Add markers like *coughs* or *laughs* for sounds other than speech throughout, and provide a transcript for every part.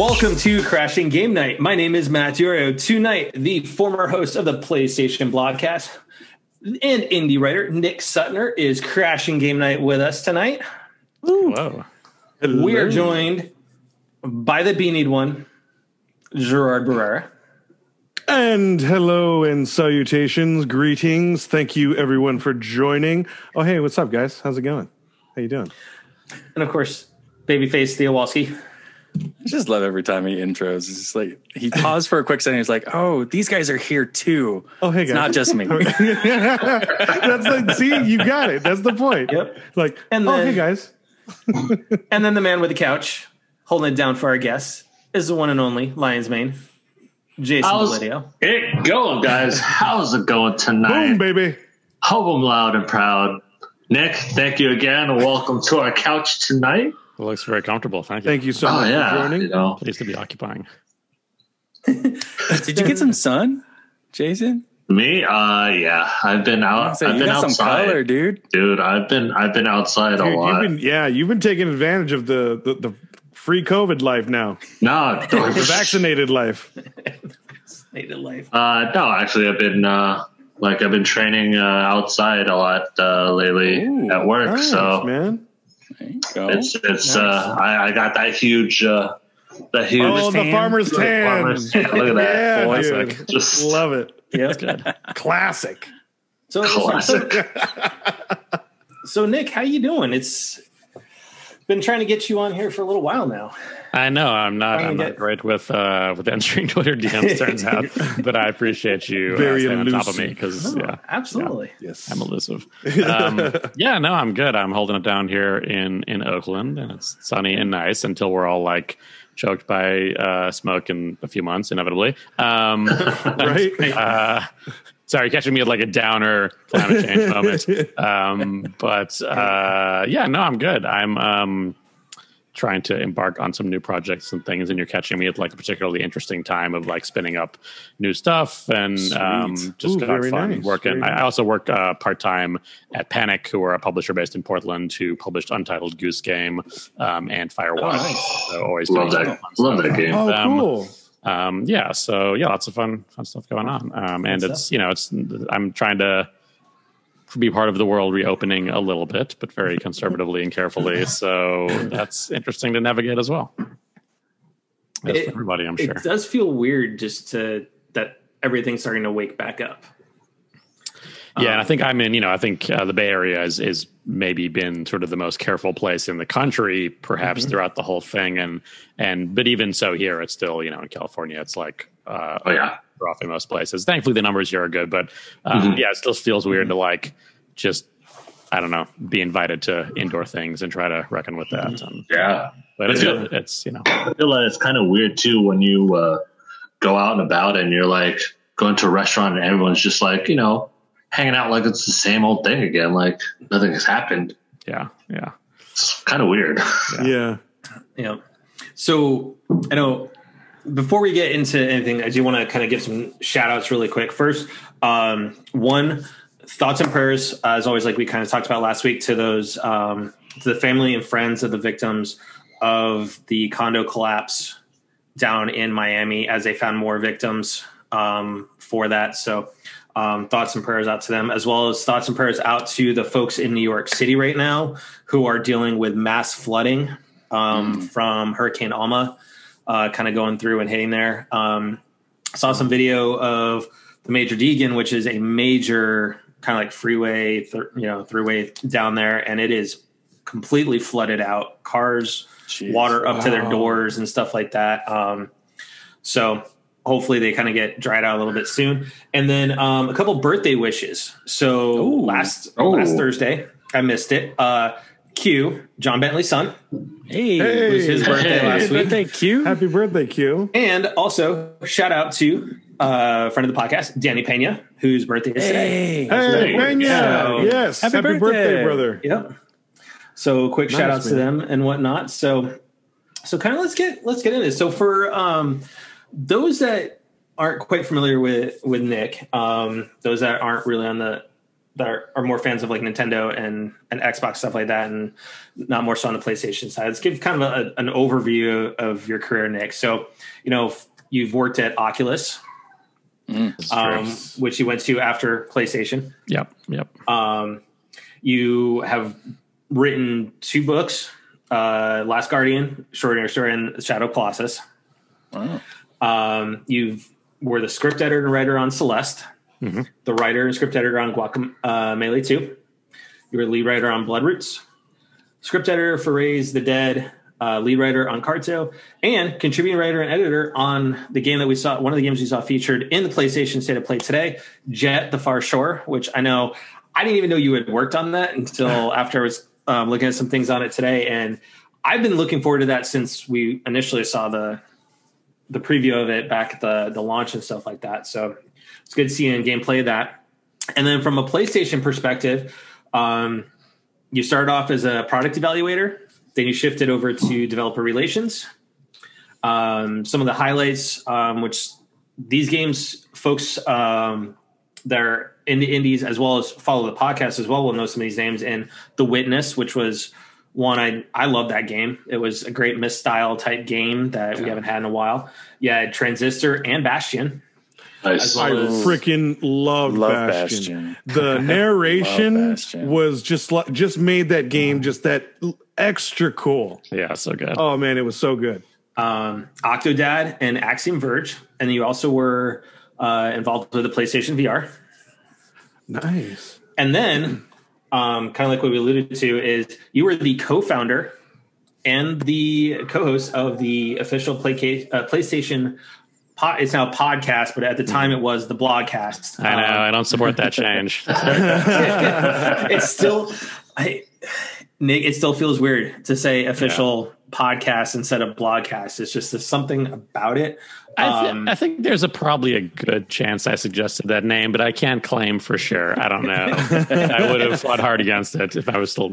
Welcome to Crashing Game Night. My name is Matt Durio. Tonight, the former host of the PlayStation Blogcast and indie writer Nick Suttner is crashing game night with us tonight. Whoa. We are joined by the Beanied one, Gerard Barrera. And hello and salutations, greetings. Thank you everyone for joining. Oh hey, what's up guys? How's it going? How you doing? And of course, babyface Theowalski. I just love every time he intros. It's just like he paused for a quick second. He's like, "Oh, these guys are here too. Oh hey It's guys. not just me." *laughs* That's like see, you got it. That's the point. Yep. Like And oh then- hey guys. *laughs* And then the man with the couch, holding it down for our guests, is the one and only Lion's Mane, Jason How's Belidio. it going, guys? How's it going tonight? Boom baby. Hope I'm loud and proud. Nick, thank you again. Welcome to our couch tonight. It looks very comfortable. Thank you. Thank you so Oh much for joining. you know. Pleased to be occupying. *laughs* Did you get some sun, Jason? Me, uh, yeah, I've been out. So I've you been got some outside, color, dude. dude. I've been I've been outside a Dude, you've lot. been yeah, you've been taking advantage of the the, the free COVID life now. no, *laughs* The vaccinated life. *laughs* Native life. uh, no, actually, I've been uh, like I've been training uh, outside a lot uh, lately Ooh, at work. Nice, so man. There go. it's it's uh, I, I got that huge uh, the huge Oh, the farmer's tan. farmer's tan. Look at that. Yeah, Boy, dude. Just Love it. Yeah. Classic. So, classic. so Nick, how you doing? It's been trying to get you on here for a little while now. I know I'm not. I'm to not great with uh, with answering *laughs* Twitter DMs. Turns out, *laughs* but I appreciate you uh, Very staying on top of me because Oh, yeah, absolutely. Yes. I'm elusive. Um, *laughs* yeah, no, I'm good. I'm holding it down here in in Oakland, and it's sunny and nice until we're all like choked by uh, smoke in a few months, inevitably. Um, Right? uh, sorry, catching me at like a downer climate change *laughs* moment. Um, but uh, yeah, no, I'm good. I'm um, trying to embark on some new projects and things, and you're catching me at like a particularly interesting time of like spinning up new stuff and um, just Ooh, got fun nice, working. very I also work uh, part time at Panic, who are a publisher based in Portland, who published Untitled Goose Game um, and Firewatch. nice. So always Love that. Love that game. Oh, Um, cool. Um, yeah, so yeah, lots of fun, fun stuff going on. Um, and Good it's you know, it's I'm trying to be part of the world reopening a little bit, but very *laughs* conservatively and carefully. So *laughs* that's interesting to navigate as well. It- everybody, I'm sure. It does feel weird just to that everything's starting to wake back up. Yeah, and I think I'm in. You know, I think uh, the Bay Area is is maybe been sort of the most careful place in the country, perhaps throughout the whole thing. And and but even so, here it's still you know in California, it's like uh, Oh yeah. rough in most places. Thankfully, the numbers here are good, but um, Mhm. yeah, it still feels weird to like just I don't know be invited to indoor things and try to reckon with that. Um, Yeah. but it's Yeah. good. It's you know I feel like it's kind of weird too when you uh, go out and about and you're like going to a restaurant and everyone's just like, you know, hanging out like it's the same old thing again. Like nothing has happened. yeah yeah. It's kind of weird. *laughs* Yeah. Yeah. So I know before we get into anything, I do want to kind of give some shout outs really quick. First, um, one, thoughts and prayers, uh, as always, like we kind of talked about last week, to those, um, to the family and friends of the victims of the condo collapse down in Miami as they found more victims um, for that. So, um, thoughts and prayers out to them, as well as thoughts and prayers out to the folks in New York City right now who are dealing with mass flooding um, from Hurricane Alma, uh, kind of going through and hitting there. Um, saw some video of the Major Deegan, which is a major kind of like freeway, th- you know, throughway down there, and it is completely flooded out. Cars, Jeez. water up to their doors and stuff like that. Um, so hopefully they kind of get dried out a little bit soon. And then um, a couple birthday wishes. So Ooh. last Oh. last Thursday, I missed it. Uh, Q, John Bentley's son, Hey, Hey. it was his birthday Hey. last week. birthday, Q. Happy birthday, Q. And also shout out to uh, friend of the podcast, Danny Pena, whose birthday is today. Hey, Hey, right. Pena. So- yes. Happy Happy, birthday. birthday. brother. Yep. So quick Nice, shout outs to them and whatnot. So so kind of let's get let's get into this. So for um those that aren't quite familiar with with Nick, um, those that aren't really on the that are, are more fans of like Nintendo and and Xbox stuff like that, and not more so on the PlayStation side. Let's give kind of a, an overview of your career, Nick. So, you know, you've worked at Oculus, um, which you went to after PlayStation. Yep. Yep. Um, you have written two books: uh, Last Guardian, Extraordinary Story, and Shadow Colossus. Wow. Um, you've were the script editor and writer on Celeste, Mhm. the writer and script editor on Guacamelee 2. You were lead writer on Bloodroots, script editor for Raise the Dead, uh, lead writer on Carto, and contributing writer and editor on the game that we saw, one of the games we saw featured in the PlayStation State of Play today, Jett the Far Shore, which I know I didn't even know you had worked on that until *laughs* after I was um, looking at some things on it today. And I've been looking forward to that since we initially saw the the preview of it back at the the launch and stuff like that. So it's good seeing gameplay of that. And then from a PlayStation perspective, um, you started off as a product evaluator, then you shifted over to developer relations. Um, some of the highlights, um, which these games, folks um, that are in the indies as well as follow the podcast as well will know some of these names. And The Witness, which was one I I love that game. It was a great Myst-style type game that we haven't had in a while. Yeah, Transistor and Bastion. Nice. I freaking loved Love Bastion. Bastion. The *laughs* narration Bastion. was just like just made that game just that extra cool. Yeah. So good. Oh man, it was so good. um, Octodad and Axiom Verge, and you also were uh, involved with the PlayStation VR. Nice. And then, um, kind of like what we alluded to, is you were the co-founder and the co-host of the official play- uh, PlayStation. Pod, it's now a podcast, but at the time it was the blogcast. I know. Um, I don't support that change. *laughs* it's still, I, Nick. It still feels weird to say official podcast instead of blogcast. It's just there's something about it. I, th- Um, I think there's a probably a good chance I suggested that name, but I can't claim for sure. I don't know. *laughs* I would have fought hard against it if I was still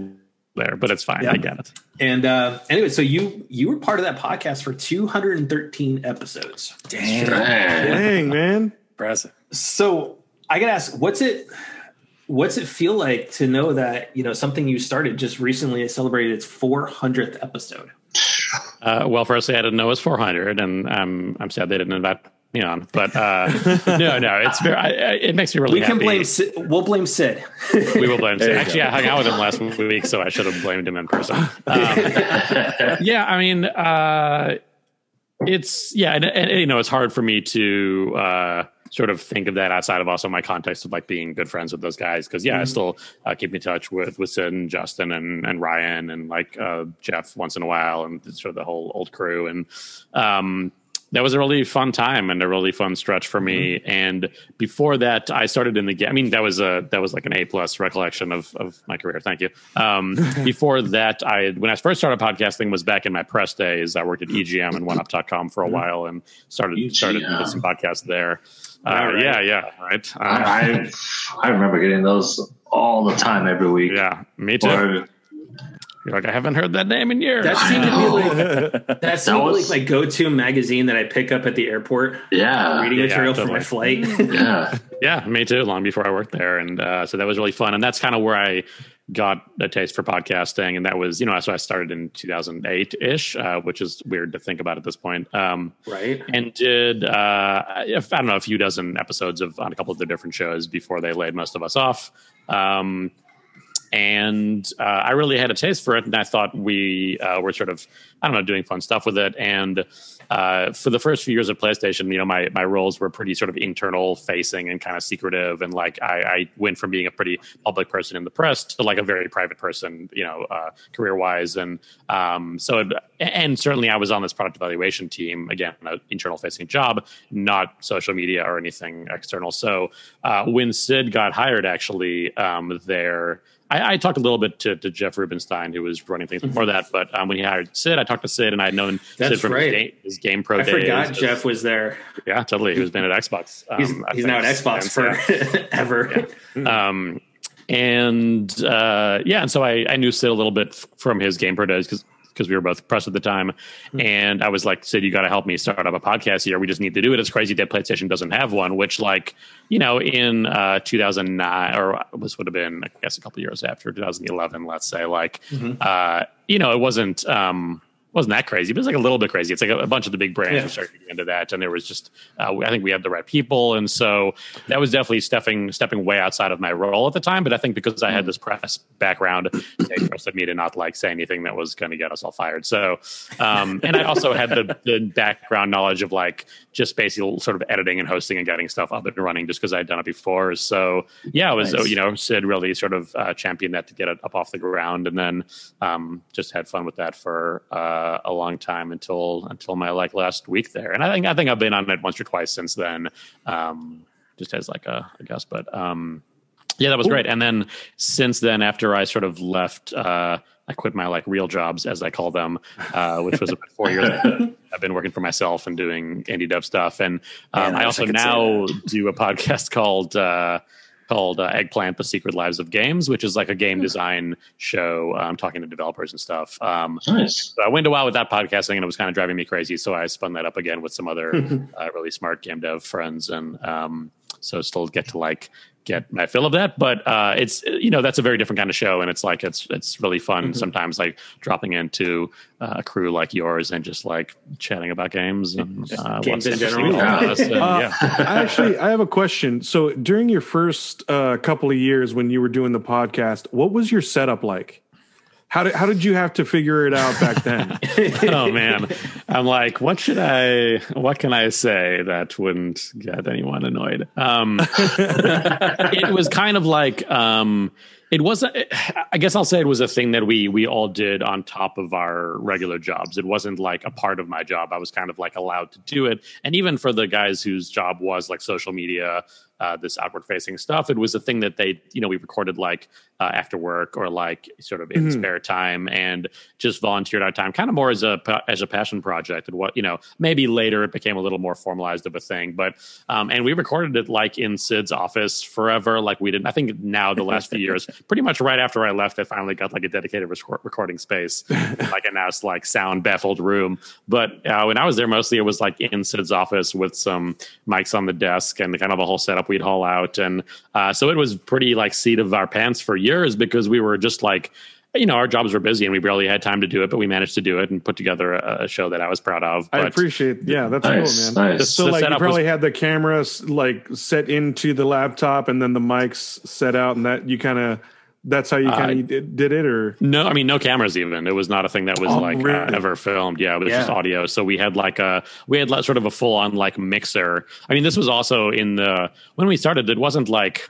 there, but it's fine. Yeah. I get it. And uh, anyway, so you you were part of that podcast for 213 episodes. Damn. Dang. Dang, man. Impressive. So I gotta ask, what's it what's it feel like to know that you know something you started just recently celebrated its 400th episode? Uh, well, firstly, I didn't know it was 400, and I'm I'm sad they didn't invite me on. But uh, *laughs* no, no, it's very. I, I- it makes me really We can happy. blame Sid, we'll blame Sid. We will blame. *laughs* You Actually, go. I hung out with him last week, so I should have blamed him in person. Um, *laughs* yeah, I mean, uh, it's yeah, and, and, you know, it's hard for me to uh, sort of think of that outside of also my context of like being good friends with those guys because yeah, I still uh, keep in touch with with Sid and Justin and and Ryan and like uh, Jeff once in a while and sort of the whole old crew and. Um, that was a really fun time and a really fun stretch for me. And before that, I started in the game. I mean, that was a that was like an A plus recollection of of my career. Thank you. Um, *laughs* before that, I when I first started podcasting was back in my press days. I worked at EGM and 1UP.com for a while and started started EGM. with some podcasts there. Uh, right. Yeah, yeah, right. Uh, I, I I remember getting those all the time every week. yeah, me too. Or- You're like I haven't heard that name in years. That seemed to be like *laughs* that seemed was- like my go-to magazine that I pick up at the airport. yeah. reading yeah, material for totally. my flight. *laughs* Yeah. Yeah, me too. Long before I worked there, and uh, so that was really fun. And that's kind of where I got a taste for podcasting, and that was you know so I started in 2008 ish, uh, which is weird to think about at this point. Um, right. and did uh, if, I don't know a few dozen episodes of on a couple of the different shows before they laid most of us off. Um, and uh, I really had a taste for it, and I thought we uh, were sort of I don't know doing fun stuff with it. And uh, for the first few years of PlayStation, you know, my my roles were pretty sort of internal facing and kind of secretive, and like I, I went from being a pretty public person in the press to like a very private person, you know, uh, career wise, and um, so it, and certainly I was on this product evaluation team again, an internal facing job, not social media or anything external. So uh, when Sid got hired, actually, um, there. I, I talked a little bit to, to Jeff Rubenstein, who was running things before that. But um, when he hired Sid, I talked to Sid, and I had known That's Sid from right. his, game, his GamePro I days. I forgot Jeff was there. Yeah, totally. He was been at *laughs* Xbox. Um, He's, he's now at Xbox for *laughs* yeah. ever. Um, and uh, yeah, and so I, I knew Sid a little bit from his GamePro days because because we were both pressed at the time. Hmm. And I was like, Sid, you got to help me start up a podcast here. We just need to do it. It's crazy that PlayStation doesn't have one, which, like, you know, in uh, 2009, or this would have been, I guess, a couple years after 2011, let's say, like, Mm-hmm. uh, you know, it wasn't. Um, wasn't that crazy, but it's like a little bit crazy. It's like a, a bunch of the big brands Yeah. were starting to get into that, and there was just uh, I think we had the right people, and so that was definitely stepping stepping way outside of my role at the time. But I think because I had this press background, they trusted me to not like say anything that was going to get us all fired. So, um, and I also had the, the background knowledge of like just basically sort of editing and hosting and getting stuff up and running, just because I'd done it before. So yeah, it was Nice. you know Sid really sort of uh, championed that to get it up off the ground, and then um, just had fun with that for uh, a long time until until my like last week there. And I think I think I've been on it once or twice since then, um, just as like a, a guest. But um, yeah, that was great. And then since then, after I sort of left. Uh, I quit my like real jobs, as I call them, uh, which was about four years. *laughs* I've been working for myself and doing indie dev stuff, and um, I I wish I also now do a podcast called uh, called uh, Eggplant: The Secret Lives of Games, which is like a game design show. um, talking to developers and stuff. Um, Nice. so I went a while without podcasting, and it was kind of driving me crazy. So I spun that up again with some other *laughs* uh, really smart game dev friends, and um, so still get to like get my fill of that. But uh, it's you know that's a very different kind of show, and it's like it's it's really fun sometimes like dropping into uh, a crew like yours and just like chatting about games and uh, Games what's in general. to *laughs* us. And, Uh, yeah. I actually I have a question. So during your first uh, couple of years when you were doing the podcast, what was your setup like? How did how did you have to figure it out back then? *laughs* oh man i'm like what should i what can i say that wouldn't get anyone annoyed um *laughs* it was kind of like um it wasn't i guess i'll say it was a thing that we we all did on top of our regular jobs. It wasn't like a part of my job. I was kind of like allowed to do it. And even for the guys whose job was like social media uh, this outward facing stuff it was a thing that they you know we recorded like uh, after work or like sort of in spare time and just volunteered our time kind of more as a as a passion project. And what you know maybe later it became a little more formalized of a thing but um and we recorded it like in sid's office forever. Like we didn't i think now the last few years *laughs* pretty much right after i left i finally got like a dedicated record- recording space. *laughs* Like a nice like sound baffled room. But uh, when i was there mostly it was like in sid's office with some mics on the desk and kind of a whole setup we'd haul out. And uh, so it was pretty like seat of our pants for years because we were just like you know our jobs were busy and we barely had time to do it but we managed to do it and put together a, a show that i was proud of I appreciate. Yeah, that's Nice, cool, man. nice. So The like you setup probably was- had the cameras like set into the laptop and then the mics set out and that you kind of that's how you kind of did, did it or No, I mean no cameras. Even it was not a thing that was Oh, like really? uh, ever filmed. Yeah, it was Yeah. just audio. So we had like a we had like sort of a full on like mixer. I mean, this was also in the when we started. It wasn't like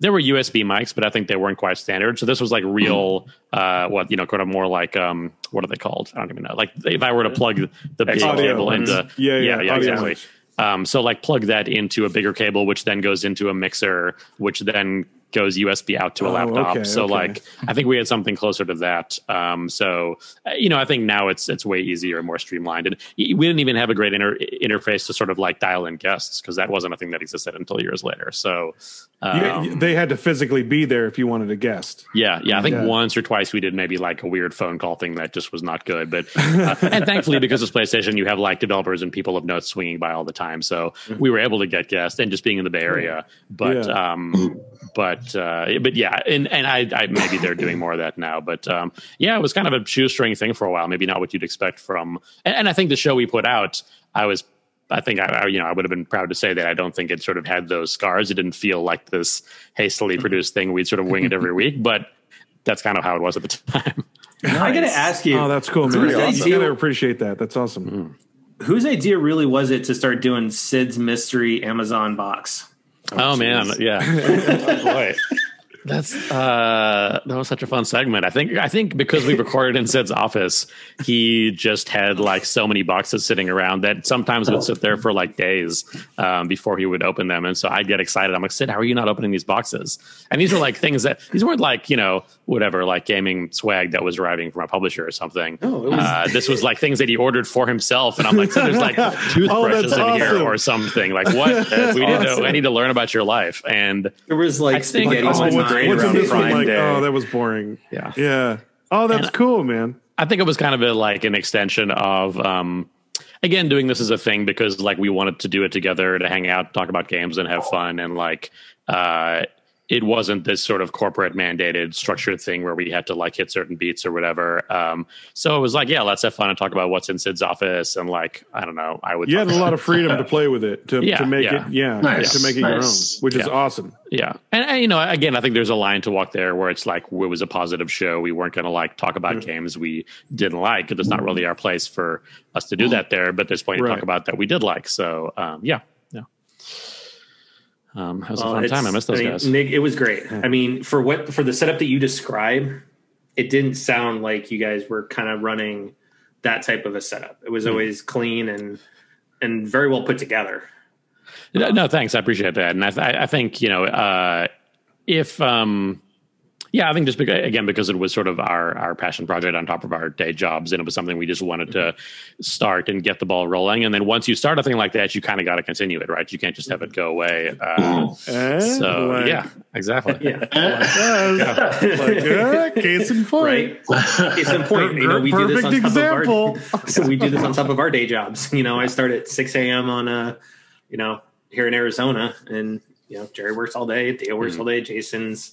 there were USB mics, but I think they weren't quite standard. So this was like real, uh, what you know, kind of more like um, what are they called? I don't even know. Like if I were to plug the big Audio cable mics. into Yeah, yeah, yeah, audio exactly. Um, so like plug that into a bigger cable, which then goes into a mixer, which then goes USB out to a Oh, laptop. okay, so okay. like I think we had something closer to that. Um, so uh, you know, I think now it's it's way easier and more streamlined, and we didn't even have a great inter- interface to sort of like dial in guests because that wasn't a thing that existed until years later. So you, um, they had to physically be there if you wanted a guest. yeah, yeah. I think Yeah. once or twice we did maybe like a weird phone call thing that just was not good. But uh, *laughs* and thankfully, because it's PlayStation, you have like developers and people of note swinging by all the time, so we were able to get guests and just being in the Bay Area. But Yeah. um, but uh, but yeah, and and I, I maybe they're doing more of that now. But um, yeah, it was kind of a shoestring thing for a while. Maybe not what you'd expect from. And, and I think the show we put out, I was. I think I, I, you know, I would have been proud to say that I don't think it sort of had those scars. It didn't feel like this hastily produced thing. We'd sort of wing it every week, but that's kind of how it was at the *laughs* time. I gotta ask you, Oh, that's cool, man. Whose I idea- gotta appreciate that. That's awesome. whose idea really was it to start doing Sid's mystery Amazon box? Oh, man, yeah. *laughs* oh, boy. That's uh that was such a fun segment. I think I think because we recorded in Sid's office, he just had like so many boxes sitting around that sometimes would sit there for like days um, before he would open them. And so I'd get excited. I'm like, Sid, how are you not opening these boxes? And these were like things that these weren't like, you know, whatever, like gaming swag that was arriving from a publisher or something. Oh, it was- uh, this was like things that he ordered for himself. And I'm like, so there's like *laughs* toothbrushes in awesome. here or something. Like what? *laughs* we need to I need to learn about your life. And There was like I think- spaghetti Oh, oh, what's, time. Great what's around Prime like? Day. Oh, that was boring. Yeah. Yeah. Oh, that's And- cool, man. I think it was kind of a, like an extension of um, again doing this as a thing because like we wanted to do it together to hang out, talk about games, and have fun, and like uh, it wasn't this sort of corporate mandated structured thing where we had to like hit certain beats or whatever. Um, so it was like, yeah, let's have fun and talk about what's in Sid's office. And like, I don't know, I would. You had a lot of freedom to play with it to, Yeah, to make yeah. it, yeah, Nice, to make it nice. your own, which is awesome. Yeah, and, and, you know, again, I think there's a line to walk there where it's like it was a positive show. We weren't going to like talk about games we didn't like because it's not really our place for us to do that there. But there's plenty to talk about that we did like. So um, yeah, yeah. Um, it was Well, a fun time. I miss those mean, guys. Nick, it was great. I mean, for what for the setup that you describe, it didn't sound like you guys were kind of running that type of a setup. It was Hmm. always clean and and very well put together. No, no, thanks. I appreciate that, and I, th- I think you know uh, if um, yeah, I think just because, again because it was sort of our our passion project on top of our day jobs, and it was something we just wanted to start and get the ball rolling. And then once you start a thing like that, you kind of got to continue it, right? You can't just have it go away. Uh, Eh? so Like- yeah, exactly. *laughs* Yeah, Yes. Like, eh, case in point. right. It's important. You know, we do this on Perfect top example. of our. *laughs* so we do this on top of our day jobs. You know, I start at six a.m. on uh, you know, here in Arizona, and you know, Jerry works all day, Theo works all day, Jason's,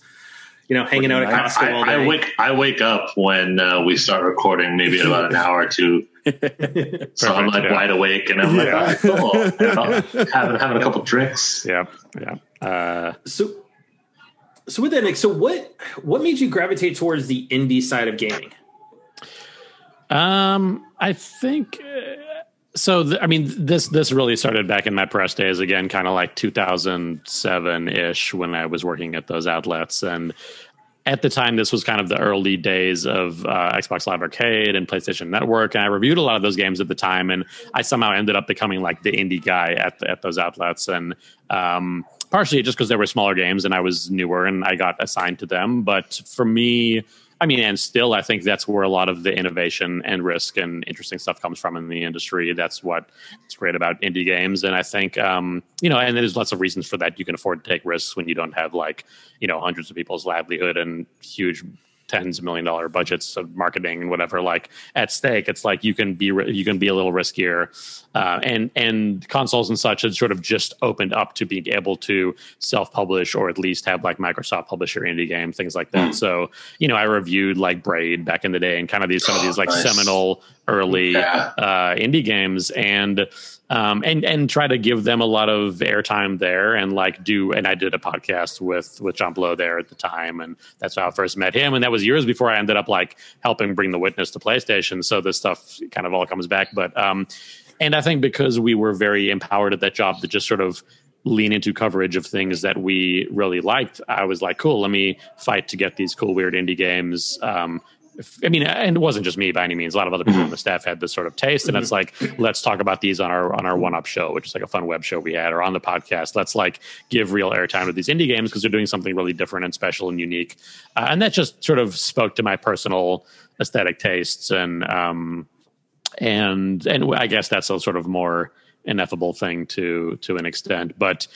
you know, hanging out at I, Costco all I, day. I wake I wake up when uh, we start recording, maybe in about an hour or two. *laughs* So I'm like yeah. wide awake, and I'm Yeah. like, oh, cool. *laughs* Having having a couple drinks. Yeah, yeah. Uh, So, so with that, Nick, so what what made you gravitate towards the indie side of gaming? Um, I think uh, so. Th- I mean, this this really started back in my press days again, kind of like 2007 ish when I was working at those outlets, and at the time, this was kind of the early days of uh, Xbox Live Arcade and PlayStation Network, and I reviewed a lot of those games at the time, and I somehow ended up becoming like the indie guy at at those outlets, and um, partially just because they were smaller games and I was newer and I got assigned to them, but for me. I mean, and still, I think that's where a lot of the innovation and risk and interesting stuff comes from in the industry. That's what's great about indie games, and I think um, you know, and there's lots of reasons for that. You can afford to take risks when you don't have like you know hundreds of people's livelihood and huge tens of million dollar budgets of marketing and whatever like at stake it's like you can be you can be a little riskier. Uh, and and consoles and such had sort of just opened up to being able to self-publish or at least have like microsoft publish your indie game things like that. So you know i reviewed like braid back in the day and kind of these some of these like Nice. seminal early Yeah. uh, indie games and um, and and try to give them a lot of airtime there and like do and I did a podcast with with John Blow there at the time and that's how I first met him and that was years before I ended up like helping bring the witness to PlayStation so this stuff kind of all comes back but um and I think because we were very empowered at that job to just sort of lean into coverage of things that we really liked I was like cool let me fight to get these cool weird indie games um I mean, and it wasn't just me by any means. A lot of other people on the staff had this sort of taste, and it's like, let's talk about these on our on our one up show, which is like a fun web show we had, or on the podcast. Let's like give real airtime to these indie games because they're doing something really different and special and unique, uh, and that just sort of spoke to my personal aesthetic tastes and um and and I guess that's a sort of more ineffable thing to to an extent, but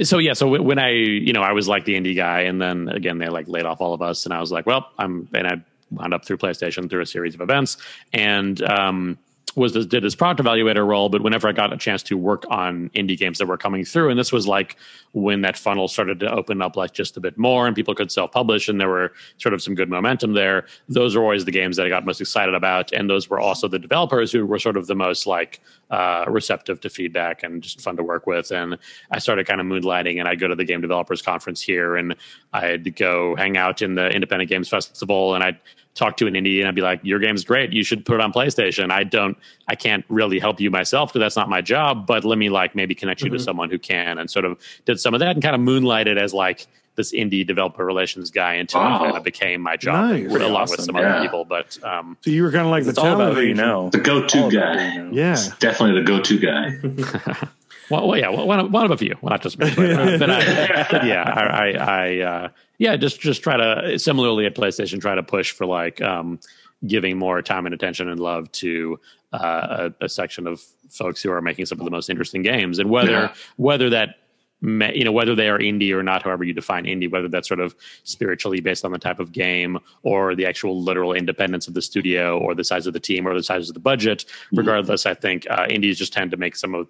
so yeah so when i you know i was like the indie guy and then again they like laid off all of us and i was like well i'm and i wound up through playstation through a series of events and um was this, did this product evaluator role but whenever i got a chance to work on indie games that were coming through and this was like when that funnel started to open up like just a bit more and people could self-publish and there were sort of some good momentum there those are always the games that i got most excited about and those were also the developers who were sort of the most like uh, receptive to feedback and just fun to work with and i started kind of moonlighting and i'd go to the game developers conference here and i'd go hang out in the independent games festival and i'd talk to an indie and I'd be like, your game's great. You should put it on PlayStation. I don't, I can't really help you myself because that's not my job, but let me like maybe connect you to someone who can and sort of did some of that and kind of moonlighted as like this indie developer relations guy until Wow. it kind of became my job Nice. along Pretty with some yeah. other people. But, um, So you were kind of like the all talent about who you know. The go-to All guy. you know. Yeah. Definitely the go-to guy. *laughs* Well, well, yeah, well, one, one of a few, well, not just me, but, uh, but, I, but *laughs* yeah, I, I, I uh, yeah, just just try to similarly at PlayStation, try to push for like um, giving more time and attention and love to uh, a, a section of folks who are making some of the most interesting games, and whether Yeah. whether that me- you know whether they are indie or not however you define indie whether that's sort of spiritually based on the type of game or the actual literal independence of the studio or the size of the team or the size of the budget regardless i think uh, indies just tend to make some of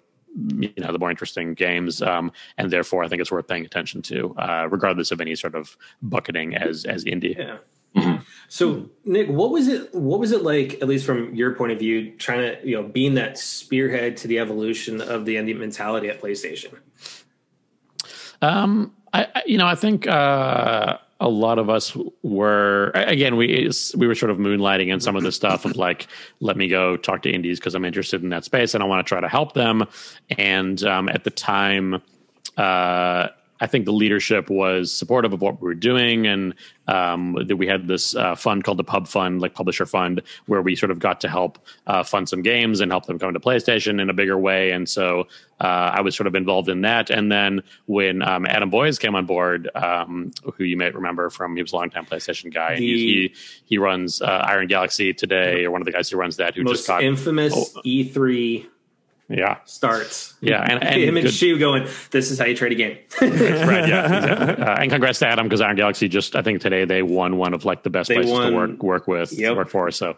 you know the more interesting games um, and therefore i think it's worth paying attention to uh, regardless of any sort of bucketing as as indie Yeah. So Nick, what was it? What was it like, at least from your point of view, trying to you know being that spearhead to the evolution of the indie mentality at PlayStation? Um, I, I you know, I think uh, a lot of us were again we we were sort of moonlighting in some of the stuff of like let me go talk to indies because I'm interested in that space and I want to try to help them. And um, at the time, uh, I think the leadership was supportive of what we were doing, and um, that we had this uh, fund called the Pub Fund, like publisher fund, where we sort of got to help uh, fund some games and help them come to PlayStation in a bigger way. And so uh, I was sort of involved in that. And then when um, Adam Boyes came on board, um, who you might remember from he was a longtime PlayStation guy, and he, he runs uh, Iron Galaxy today, or one of the guys who runs that, who Most just got infamous Oh. E3 yeah starts. yeah, and, *laughs* and him and good- Shu going, "This is how you trade a game." *laughs* right, yeah, *laughs* exactly. Uh, and congrats to Adam because Iron Galaxy just I think today they won one of like the best They places won- to work work with Yep. work for. So,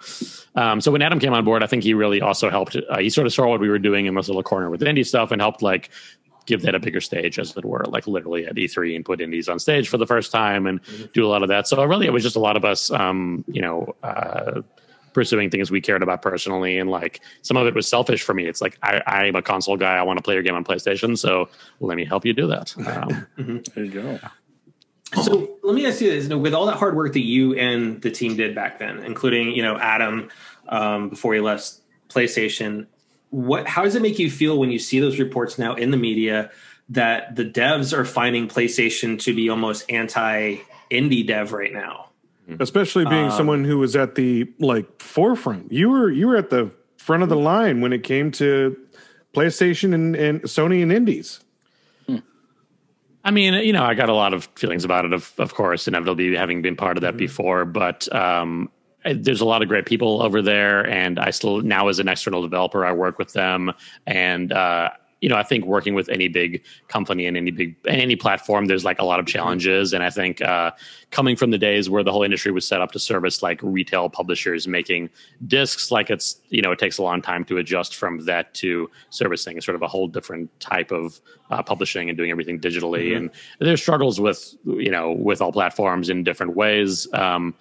um, so when Adam came on board, I think he really also helped. Uh, he sort of saw what we were doing in this little corner with indie stuff and helped like give that a bigger stage, as it were, like literally at E3 and put indies on stage for the first time and do a lot of that. So really, it was just a lot of us, um, you know. Uh, pursuing things we cared about personally and like some of it was selfish for me. It's like I, i'm a console guy. I want to play your game on playstation so let me help you do that. Um, *laughs* There you go. So let me ask you this: you know, with all that hard work that you and the team did back then, including you know Adam um, before he left PlayStation, what how does it make you feel when you see those reports now in the media that the devs are finding PlayStation to be almost anti indie dev right now? Mm-hmm. especially being um, someone who was at the like forefront. You were you were at the front of the mm-hmm. line when it came to PlayStation and, and Sony and Indies. Hmm. I mean, you know, I got a lot of feelings about it, of, of course, inevitably having been part of that mm-hmm. before. But um, there's a lot of great people over there, and I still now as an external developer, I work with them, and uh, you know, I think working with any big company and any big and any platform, there's like a lot of challenges, and I think uh, coming from the days where the whole industry was set up to service like retail publishers making discs, like it's you know, it takes a long time to adjust from that to servicing sort of a whole different type of uh, publishing and doing everything digitally, and there's struggles with you know with all platforms in different ways. Um,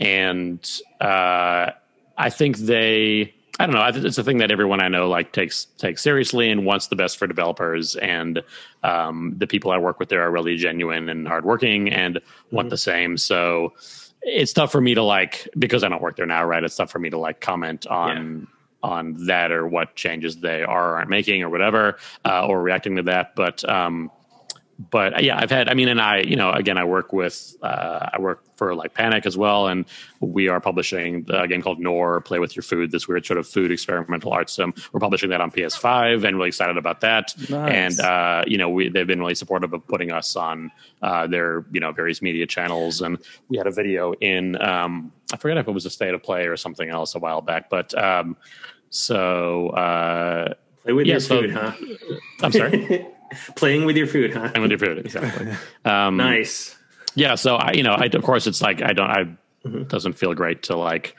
and uh, I think they. I don't know. It's a thing that everyone I know like takes takes seriously and wants the best for developers. And um, the people I work with there are really genuine and hardworking and want the same. So it's tough for me to like because I don't work there now, right? It's tough for me to like comment on on that or what changes they are or aren't making or whatever uh, or reacting to that. But um, but uh, yeah, I've had. I mean, and I, you know, again, I work with, uh, I work for like Panic as well, and we are publishing a game called Nour, Play with Your Food. This weird sort of food experimental art sim. We're publishing that on PS5, and really excited about that. Nice. And uh, you know, we they've been really supportive of putting us on uh, their you know various media channels, and we had a video in. Um, I forget if it was a state of play or something else a while back, but um, so uh, Play with Yeah, your so- food, huh? I'm sorry, *laughs* Playing with your food, huh? and with your food exactly. *laughs* Um, Nice. yeah so i you know I, of course it's like i don't i it doesn't feel great to like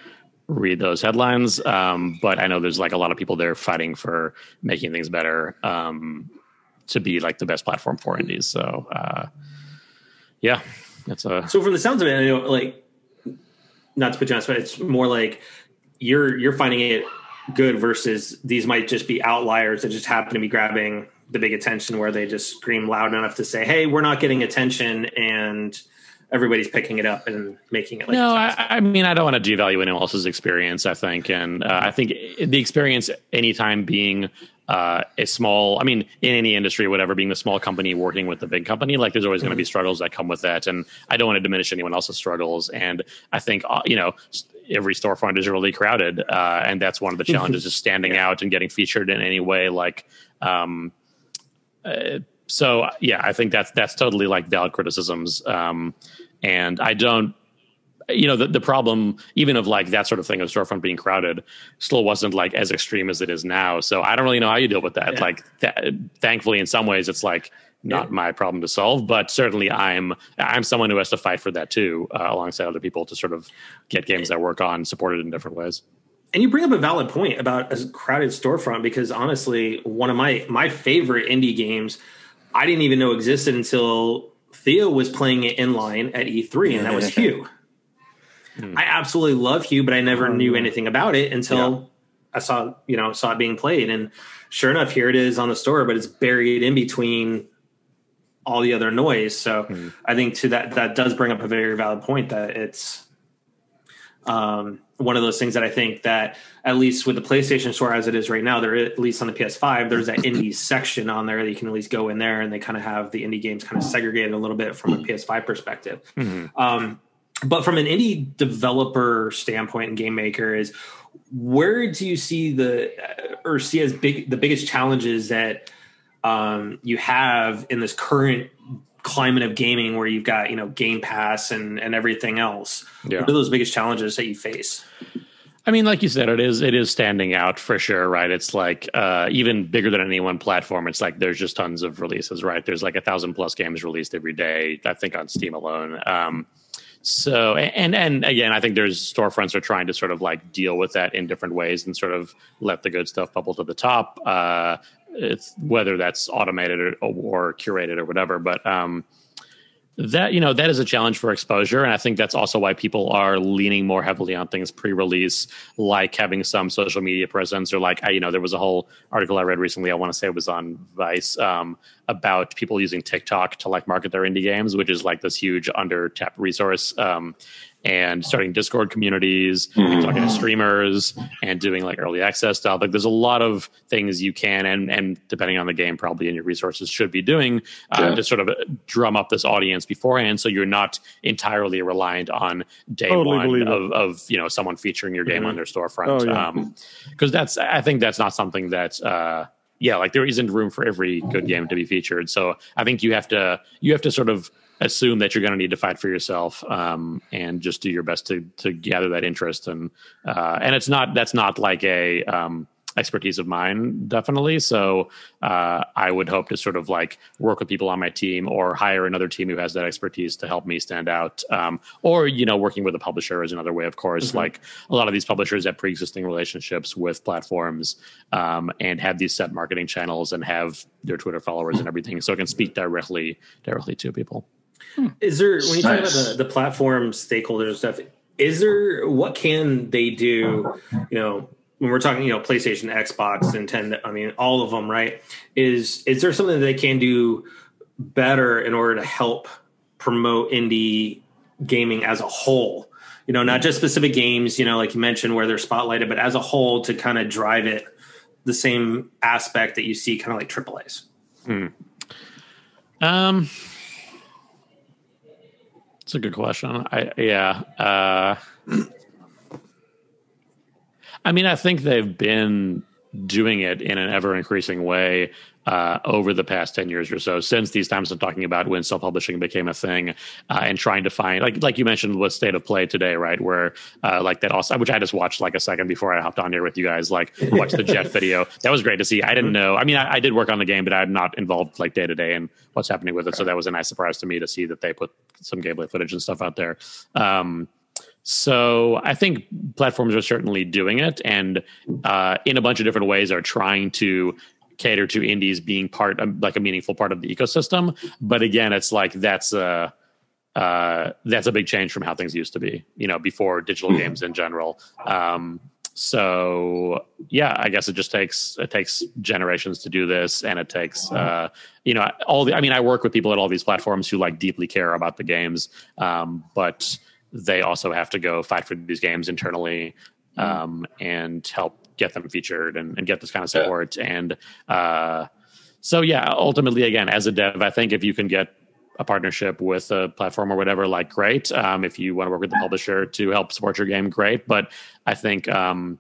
read those headlines um but i know there's like a lot of people there fighting for making things better um to be like the best platform for indies so uh yeah that's a So from the sounds of it, I know like not to put you on the spot, it's more like you're you're finding it good versus these might just be outliers that just happen to be grabbing the big attention where they just scream loud enough to say, "Hey, we're not getting attention," and everybody's picking it up and making it like no. I, I mean, I don't want to devalue anyone else's experience. I think, and uh, I think the experience, anytime being uh, a small, I mean, in any industry, whatever, being the small company working with the big company, like there's always going to be struggles that come with that, and I don't want to diminish anyone else's struggles. And I think, uh, you know, every storefront is really crowded, uh, and that's one of the *laughs* challenges: is standing out and getting featured in any way, like. Um, uh, so yeah, I think that's that's totally like valid criticisms. Um, and I don't, you know, the, the problem even of like that sort of thing of storefront being crowded still wasn't like as extreme as it is now. So I don't really know how you deal with that. Yeah. Like, th- thankfully, in some ways, it's like not my problem to solve. But certainly, I'm I'm someone who has to fight for that too, uh, alongside other people to sort of get games that work on supported in different ways. And you bring up a valid point about a crowded storefront because honestly, one of my my favorite indie games, I didn't even know existed until Theo was playing it in line at E3, and that was Hue. I absolutely love Hue, but I never knew anything about it until I saw you know saw it being played, and sure enough, here it is on the store, but it's buried in between all the other noise. So I think to that that does bring up a very valid point that it's um, one of those things that I think that at least with the PlayStation Store as it is right now, there at least on the PS5, there's that indie *coughs* section on there that you can at least go in there and they kind of have the indie games kind of segregated a little bit from a PS5 perspective. Um, but from an indie developer standpoint and game maker is where do you see the or see as big the biggest challenges that um, you have in this current climate of gaming where you've got you know game pass and and everything else Yeah. what are those biggest challenges that you face I mean, like you said, it is it is standing out for sure, right? It's like uh, even bigger than any one platform. It's like there's just tons of releases, right? There's like a thousand plus games released every day. I think on Steam alone. Um, so and and again, I think there's storefronts are trying to sort of like deal with that in different ways and sort of let the good stuff bubble to the top. Uh, it's whether that's automated or, or curated or whatever, but. Um, that you know that is a challenge for exposure and i think that's also why people are leaning more heavily on things pre-release like having some social media presence or like I, you know there was a whole article i read recently i want to say it was on vice um, about people using tiktok to like market their indie games which is like this huge under tapped resource um, and starting discord communities and talking to streamers and doing like early access stuff. Like there's a lot of things you can and and depending on the game probably in your resources should be doing uh, Yeah. to sort of drum up this audience beforehand so you're not entirely reliant on day Totally one of, of you know someone featuring your game on their storefront. Oh, yeah. um because that's i think that's not something that uh yeah like there isn't room for every good game to be featured. So i think you have to you have to sort of assume that you're going to need to fight for yourself um, and just do your best to to gather that interest. And uh, and it's not that's not like a um, expertise of mine definitely. So uh, i would hope to sort of like work with people on my team or hire another team who has that expertise to help me stand out. Um, or you know working with a publisher is another way of course. Like a lot of these publishers have pre-existing relationships with platforms um, and have these set marketing channels and have their twitter followers and everything. So it can speak directly directly to people is there when you talk about the, the platform stakeholders and stuff is there what can they do you know when we're talking you know playstation xbox nintendo i mean all of them right? Is is there something that they can do better in order to help promote indie gaming as a whole? You know not just specific games you know like you mentioned where they're spotlighted but as a whole to kind of drive it the same aspect that you see kind of like AAA's. Um, it's a good question. I yeah. Uh, I mean, I think they've been doing it in an ever increasing way uh, over the past 10 years or so. Since these times I'm talking about when self-publishing became a thing uh, and trying to find like like you mentioned with state of play today right where uh, like that also which I just watched like a second before I hopped on here with you guys like watch the Jett *laughs* video. That was great to see. I didn't know I mean I, I did work on the game but I'm not involved like day to day in what's happening with it. So that was a nice surprise to me to see that they put some gameplay footage and stuff out there. Um, so I think platforms are certainly doing it, and uh, in a bunch of different ways are trying to cater to indies being part, of, like a meaningful part of the ecosystem. But again, it's like that's a uh, that's a big change from how things used to be. You know, before digital games in general. Um, so yeah, I guess it just takes it takes generations to do this, and it takes uh, you know all the. I mean, I work with people at all these platforms who like deeply care about the games, um, but they also have to go fight for these games internally um, and help get them featured and, and get this kind of support. And uh, so, yeah, ultimately, again, as a dev, I think if you can get a partnership with a platform or whatever, like great. Um, if you want to work with the publisher to help support your game, great. But I think um,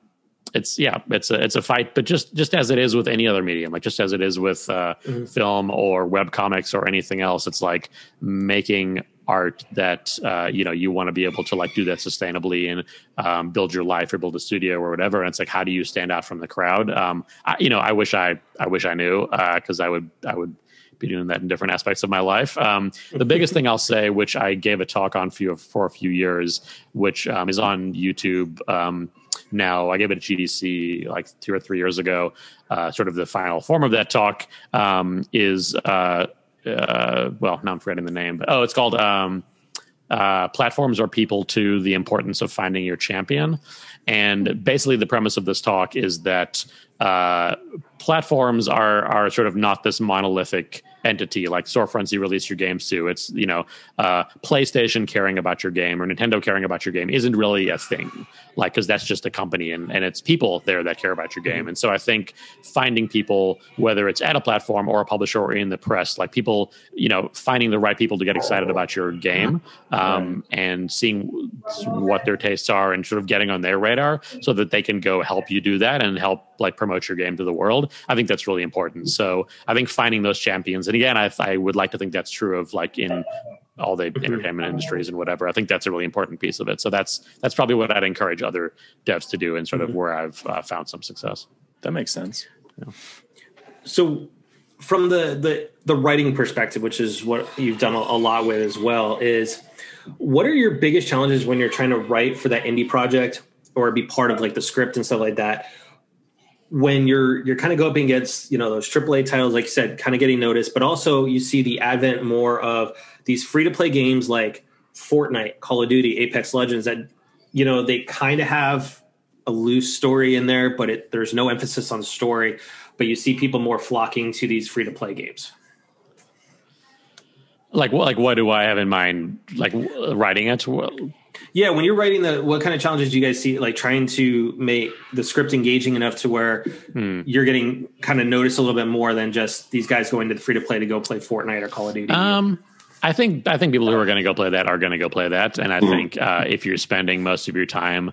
it's yeah, it's a it's a fight. But just just as it is with any other medium, like just as it is with uh, film or web comics or anything else, it's like making art that uh, you know you want to be able to like do that sustainably and um, build your life or build a studio or whatever. And it's like, how do you stand out from the crowd? Um, I, you know, I wish I I wish I knew because I would I would be doing that in different aspects of my life. Um, the biggest thing I'll say, which I gave a talk on for, for a few years, which um, is on YouTube um, now. I gave it a GDC like two or three years ago. Uh, sort of the final form of that talk um, is, uh, well, now I'm forgetting the name, but oh, it's called um, uh, Platforms Are People to the Importance of Finding Your Champion. And basically, the premise of this talk is that uh, platforms are are sort of not this monolithic entity like storefronts you release your games to. It's you know uh, PlayStation caring about your game or Nintendo caring about your game isn't really a thing, like because that's just a company and and it's people there that care about your game. Mm-hmm. And so I think finding people, whether it's at a platform or a publisher or in the press, like people, you know, finding the right people to get excited about your game um, and seeing what their tastes are and sort of getting on their radar so that they can go help you do that and help like promote your game to the world. I think that's really important. So I think finding those champions and again, I, I would like to think that's true of like in all the entertainment industries and whatever. I think that's a really important piece of it. So that's that's probably what I'd encourage other devs to do, and sort of mm-hmm. where I've uh, found some success. That makes sense. Yeah. So, from the the the writing perspective, which is what you've done a, a lot with as well, is what are your biggest challenges when you're trying to write for that indie project or be part of like the script and stuff like that? When you're you're kind of going against you know those AAA titles, like you said, kind of getting noticed, but also you see the advent more of these free to play games like Fortnite, Call of Duty, Apex Legends that you know they kind of have a loose story in there, but it, there's no emphasis on story. But you see people more flocking to these free to play games. Like what? Like what do I have in mind? Like writing it? Yeah, when you're writing the, what kind of challenges do you guys see? Like trying to make the script engaging enough to where hmm. you're getting kind of noticed a little bit more than just these guys going to the free to play to go play Fortnite or Call of Duty. Um, I think I think people who are going to go play that are going to go play that, and I hmm. think uh, if you're spending most of your time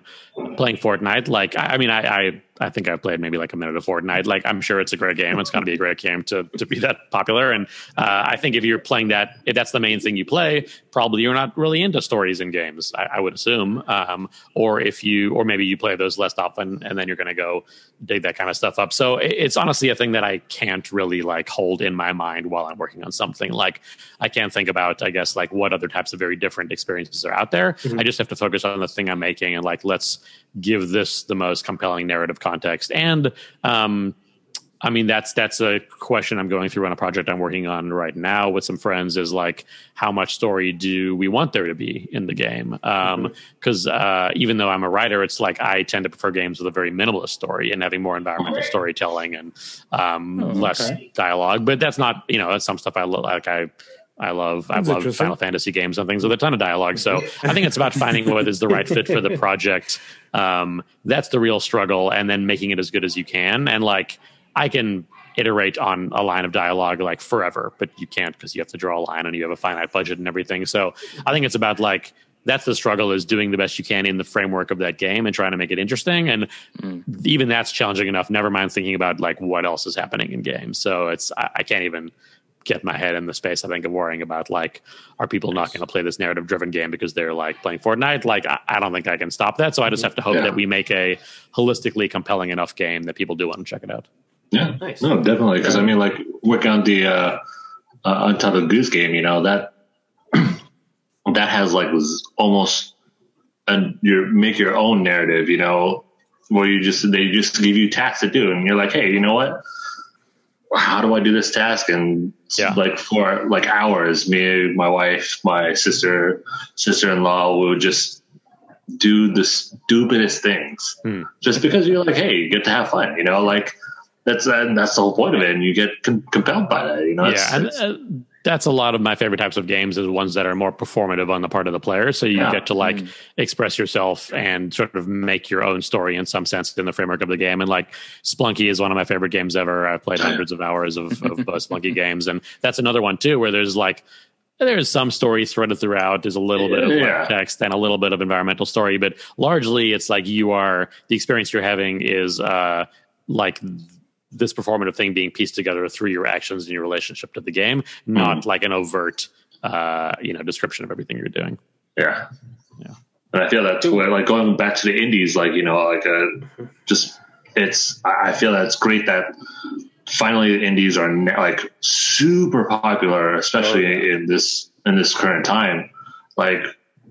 playing Fortnite, like I, I mean, I, I I think I've played maybe like a minute of Fortnite. Like I'm sure it's a great game. It's going to be a great game to to be that popular. And uh, I think if you're playing that, if that's the main thing you play, probably you're not really into stories in games. I, I would assume. Um, or if you, or maybe you play those less often, and then you're going to go dig that kind of stuff up. So it, it's honestly a thing that I can't really like hold in my mind while I'm working on something. Like I can't think about, I guess, like what other types of very different experiences are out there. Mm-hmm. I just have to focus on the thing I'm making and like let's give this the most compelling narrative context. And um, I mean, that's that's a question I'm going through on a project I'm working on right now with some friends. Is like, how much story do we want there to be in the game? Because um, uh, even though I'm a writer, it's like I tend to prefer games with a very minimalist story and having more environmental storytelling and um, oh, okay. less dialogue. But that's not, you know, that's some stuff I like. I I love I love Final Fantasy games and things with a ton of dialogue. So I think it's about finding what is the right fit for the *laughs* project. Um, that's the real struggle, and then making it as good as you can. And like I can iterate on a line of dialogue like forever, but you can't because you have to draw a line and you have a finite budget and everything. So I think it's about like that's the struggle is doing the best you can in the framework of that game and trying to make it interesting. And mm. even that's challenging enough. Never mind thinking about like what else is happening in games. So it's I, I can't even get my head in the space. I think of worrying about like, are people not going to play this narrative driven game because they're like playing Fortnite? Like, I, I, don't think I can stop that. So I just have to hope yeah. that we make a holistically compelling enough game that people do want to check it out. Yeah, nice. no, definitely. Because I mean, like work on the uh, uh, of Goose Game, you know that *clears throat* that has like was almost and you make your own narrative, you know, where you just they just give you tasks to do, and you're like, hey, you know what? How do I do this task? And yeah. like for like hours, me, my wife, my sister, sister in law will just do the stupidest things hmm. just because you're like, hey, you get to have fun, you know, like that's uh, that's the whole point of it, and you get com- compelled by that, you know. Yeah, it's, and, uh, that's a lot of my favorite types of games is ones that are more performative on the part of the player so you yeah. get to like mm. express yourself and sort of make your own story in some sense in the framework of the game and like Spelunky is one of my favorite games ever i've played *laughs* hundreds of hours of, of uh, Spelunky games and that's another one too where there's like there's some story threaded throughout. There's a little bit of yeah. like text and a little bit of environmental story, but largely it's like you are the experience you're having is uh, like this performative thing being pieced together through your actions and your relationship to the game, not mm like an overt, uh, you know, description of everything you're doing. Yeah, yeah. And I feel that too. Like going back to the indies, like you know, like uh, just it's. I feel that it's great that finally the indies are like super popular, especially Oh, yeah. in this in this current time. Like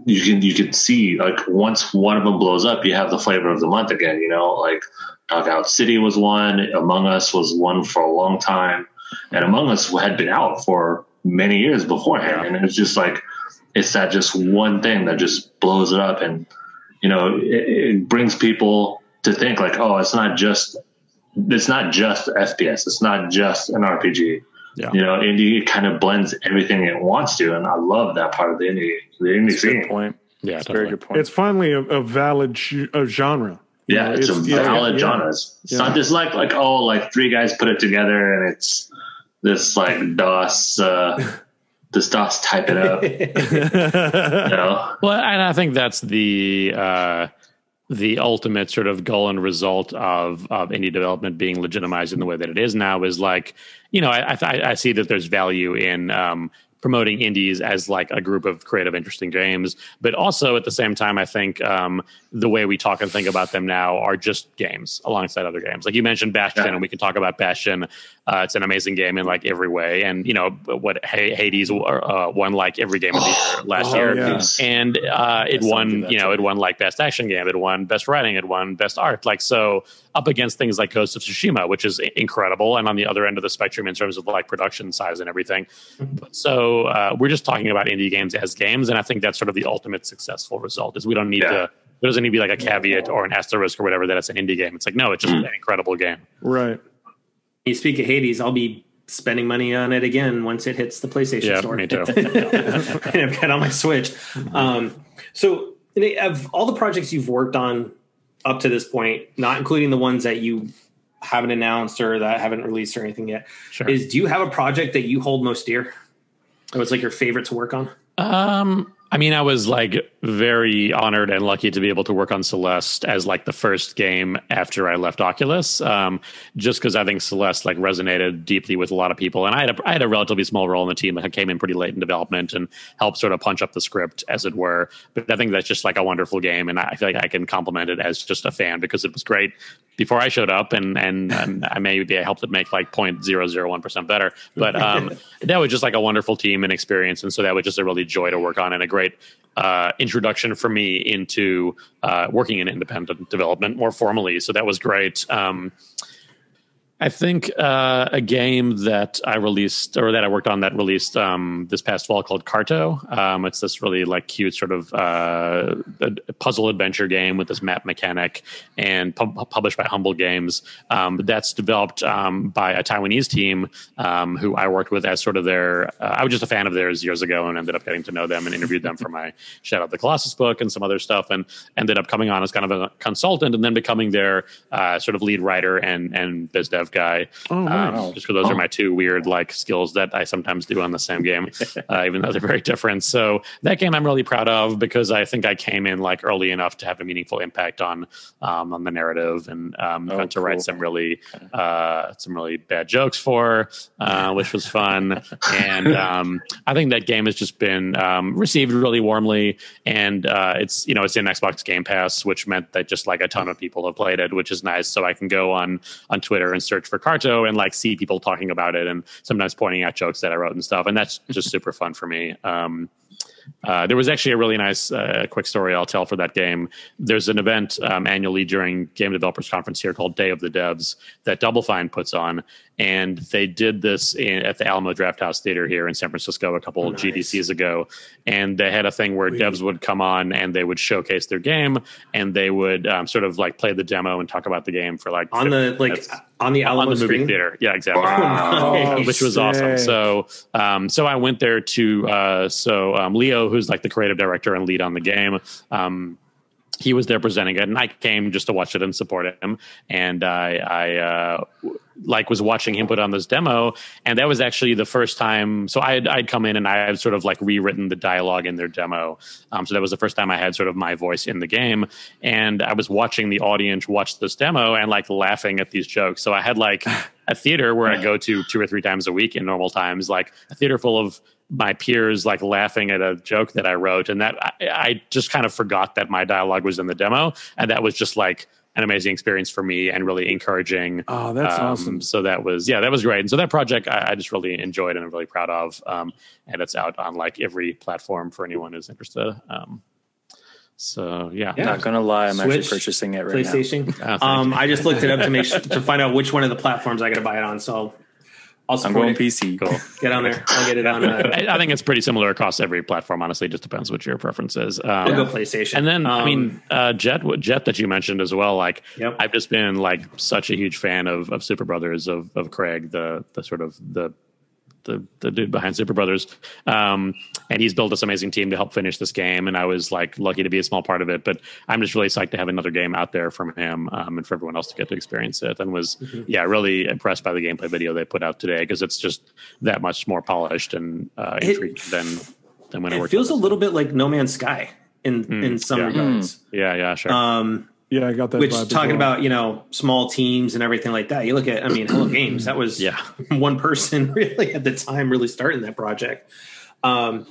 you can you can see like once one of them blows up, you have the flavor of the month again. You know, like Knockout City was one, Among Us was one for a long time, and Among Us had been out for many years beforehand, Yeah. and it's just like it's that just one thing that just blows it up, and you know it, it brings people to think like, oh, it's not just it's not just FPS, it's not just an RPG. Yeah. You know, indie kind of blends everything it wants to, and I love that part of the indie the indie That's a good point. Yeah, That's a very good point. It's finally a, a valid sh- a genre. You Yeah, know, it's, a yeah, valid yeah. genre. It's, it's Yeah. not just like like oh, like three guys put it together and it's this like DOS, uh, *laughs* this DOS type it up. *laughs* You know, Well, and I think that's the uh, the ultimate sort of goal and result of of indie development being legitimized in the way that it is now is like you know I I, I see that there's value in um, promoting indies as like a group of creative, interesting games, but also at the same time, I think um, the way we talk and think about them now are just games alongside other games. Like you mentioned Bastion, Yeah. and we can talk about Bastion. Uh, it's an amazing game in like every way, and you know what Hades uh, won like every game of the year last Oh, year yeah. and uh, it won you know it won like best action game it won best writing it won best art like so up against things like ghost of tsushima which is incredible and on the other end of the spectrum in terms of like production size and everything so uh, we're just talking about indie games as games and i think that's sort of the ultimate successful result is we don't need Yeah. to there doesn't need to be like a caveat or an asterisk or whatever that it's an indie game it's like no it's just an incredible game right. You speak of Hades, I'll be spending money on it again once it hits the PlayStation Yeah, store. me too. *laughs* and I've got on my Switch. Um, so, of all the projects you've worked on up to this point, not including the ones that you haven't announced or that haven't released or anything yet, Sure. is do you have a project that you hold most dear? That was like your favorite to work on? Um, I mean, I was like very honored and lucky to be able to work on Celeste as like the first game after I left Oculus. Um, just because I think Celeste like resonated deeply with a lot of people, and I had a, I had a relatively small role in the team. I came in pretty late in development and helped sort of punch up the script, as it were. But I think that's just like a wonderful game, and I feel like I can compliment it as just a fan because it was great before I showed up, and and, and I maybe I helped it make like 0.001 percent better. But um, *laughs* that was just like a wonderful team and experience, and so that was just a really joy to work on and a great uh, introduction for me into uh, working in independent development more formally. So that was great. Um, I think uh, a game that I released or that I worked on that released um, this past fall called Carto. Um, it's this really like cute sort of uh, puzzle adventure game with this map mechanic and pub- published by Humble Games. Um, that's developed um, by a Taiwanese team um, who I worked with as sort of their. Uh, I was just a fan of theirs years ago and ended up getting to know them and interviewed them for my Shadow of the Colossus book and some other stuff, and ended up coming on as kind of a consultant and then becoming their uh, sort of lead writer and and dev guy. Oh, Um, just because those are my two weird like skills that I sometimes do on the same game, *laughs* uh, even though they're very different. So that game I'm really proud of because I think I came in like early enough to have a meaningful impact on um, on the narrative and um, Oh, got to write some really uh, some really bad jokes for, uh, which was fun. *laughs* and um, I think that game has just been um, received really warmly, and uh, it's you know it's in Xbox Game Pass, which meant that just like a ton of people have played it, which is nice. So I can go on on Twitter and search for Carto and like see people talking about it, and sometimes pointing out jokes that I wrote and stuff, and that's just super fun for me. Um, uh, there was actually a really nice uh, quick story I'll tell for that game. There's an event um, annually during Game Developers Conference here called Day of the Devs that Double Fine puts on, and they did this in, at the Alamo Drafthouse Theater here in San Francisco a couple Nice. GDCs ago. And they had a thing where devs would come on and they would showcase their game, and they would um, sort of like play the demo and talk about the game for like On the 15 like on the Alamo on the movie screen? theater. Yeah, exactly. Wow. Oh, *laughs* which was awesome. So, um, so I went there to uh, so um, Leo, who's like the creative director and lead on the game. Um, he was there presenting it, and I came just to watch it and support him. And I, I uh, like was watching him put on this demo, and that was actually the first time. So I had I'd come in and I had sort of like rewritten the dialogue in their demo. Um, so that was the first time I had sort of my voice in the game, and I was watching the audience watch this demo and like laughing at these jokes. So I had like *laughs* a theater where I go to two or three times a week in normal times, like a theater full of my peers like laughing at a joke that I wrote, and that I, I just kind of forgot that my dialogue was in the demo, and that was just like an amazing experience for me and really encouraging. Oh, that's Um, awesome. So that was yeah, that was great. And so that project I, I just really enjoyed and I'm really proud of. Um, and it's out on like every platform for anyone who's interested. Um, so yeah, Yeah. Not gonna lie, I'm actually purchasing it right now. PlayStation. *laughs* thank um, I just looked it up to make sure, to find out which one of the platforms I got to buy it on. So I'll I'm support going it. PC. cool. Get on there. I'll get it on. Uh, I, I think it's pretty similar across every platform. Honestly, it just depends what your preference is. Um, I'll go PlayStation. And then, I Um, mean, uh, Jett, Jett that you mentioned as well. Like, Yep. I've just been like such a huge fan of of Superbrothers of of Craig, the the sort of the the the dude behind Superbrothers, um, and he's built this amazing team to help finish this game. And I was like lucky to be a small part of it. But I'm just really psyched to have another game out there from him um, and for everyone else to get to experience it. And was Mm-hmm. yeah really impressed by the gameplay video they put out today because it's just that much more polished and uh, It- than than when I it worked. It feels a little bit like No Man's Sky in in some yeah. regards. yeah yeah sure Um, Yeah, I got that. which vibe talking well. about you know small teams and everything like that. You look at, I mean, Hello *clears throat* Games. That was yeah. *laughs* one person *laughs* really at the time really starting that project. Um,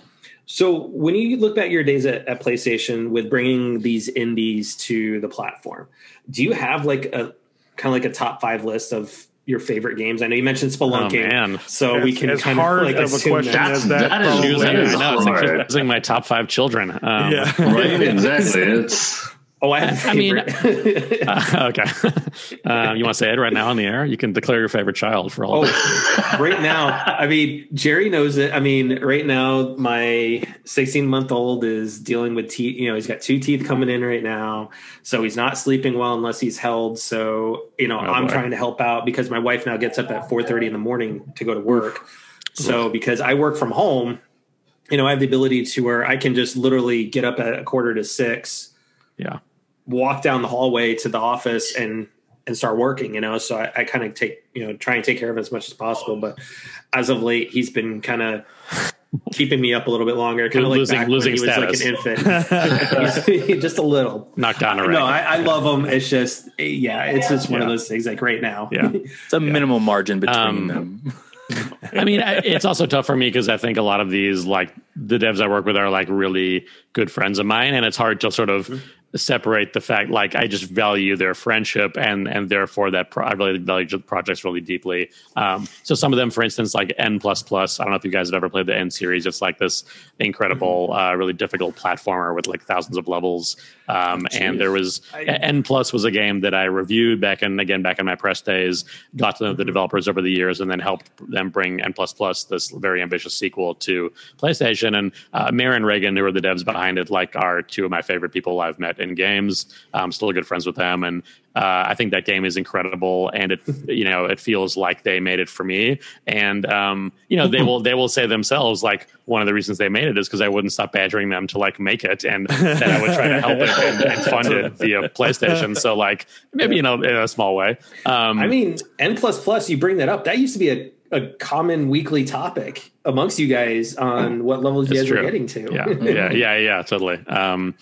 so when you look back at your days at, at PlayStation with bringing these indies to the platform, do you have like a kind of like a top five list of your favorite games? I know you mentioned Oh Spelunking, man. so we can as kind hard of like of a question that. That's, as that that is, probably I is know it's like hard. my top five children. Um, yeah. Right, exactly. *laughs* It's Oh, I have. I mean- *laughs* uh, okay. *laughs* um, you want to say it right now on the air? You can declare your favorite child for all. Oh, right now, I mean, Jerry knows it. I mean, right now, my 16 month old is dealing with teeth. You know, he's got two teeth coming in right now, so he's not sleeping well unless he's held. So, you know, Oh, I'm boy. trying to help out because my wife now gets up at 4:30 in the morning to go to work. So, because I work from home, you know, I have the ability to where I can just literally get up at a quarter to six, Yeah. Walk down the hallway to the office and and start working you know? So i, I kind of take you know try and take care of him as much as possible. But as of late he's been kind of keeping me up a little bit longer kind of like Losing- losing when he was like an infant. *laughs* Just a little. Knocked down a no I, I love him. It's just yeah it's just one of those things like right now. Yeah. *laughs* It's a minimal margin between Um, them. *laughs* I mean, I- it's also tough for me because I think a lot of these, like the devs I work with, are like really good friends of mine, and it's hard to sort of separate the fact like I just value their friendship and and therefore that pro- I really value the projects really deeply. Um, so some of them, for instance, like N plus plus. I don't know if you guys have ever played the N series. It's like this incredible, uh, really difficult platformer with like thousands of levels. Um, and there was I- N plus was a game that I reviewed back and again back in my press days. Got to know the developers over the years, and then helped them bring N plus plus this very ambitious sequel to PlayStation. And uh, Marin Raigan, who are the devs behind it, like are two of my favorite people I've met in games. I'm still good friends with them, and uh, I think that game is incredible. And it *laughs* you know it feels like they made it for me. And um, you know they will they will say themselves like one of the reasons they made it is because I wouldn't stop badgering them to like make it, and that I would try to help it and, and fund it via PlayStation. So like maybe you know in a small way. Um, i mean n plus plus you bring that up that used to be a, a common weekly topic amongst you guys on what levels you guys true. getting to yeah, yeah, yeah, yeah, totally. Um,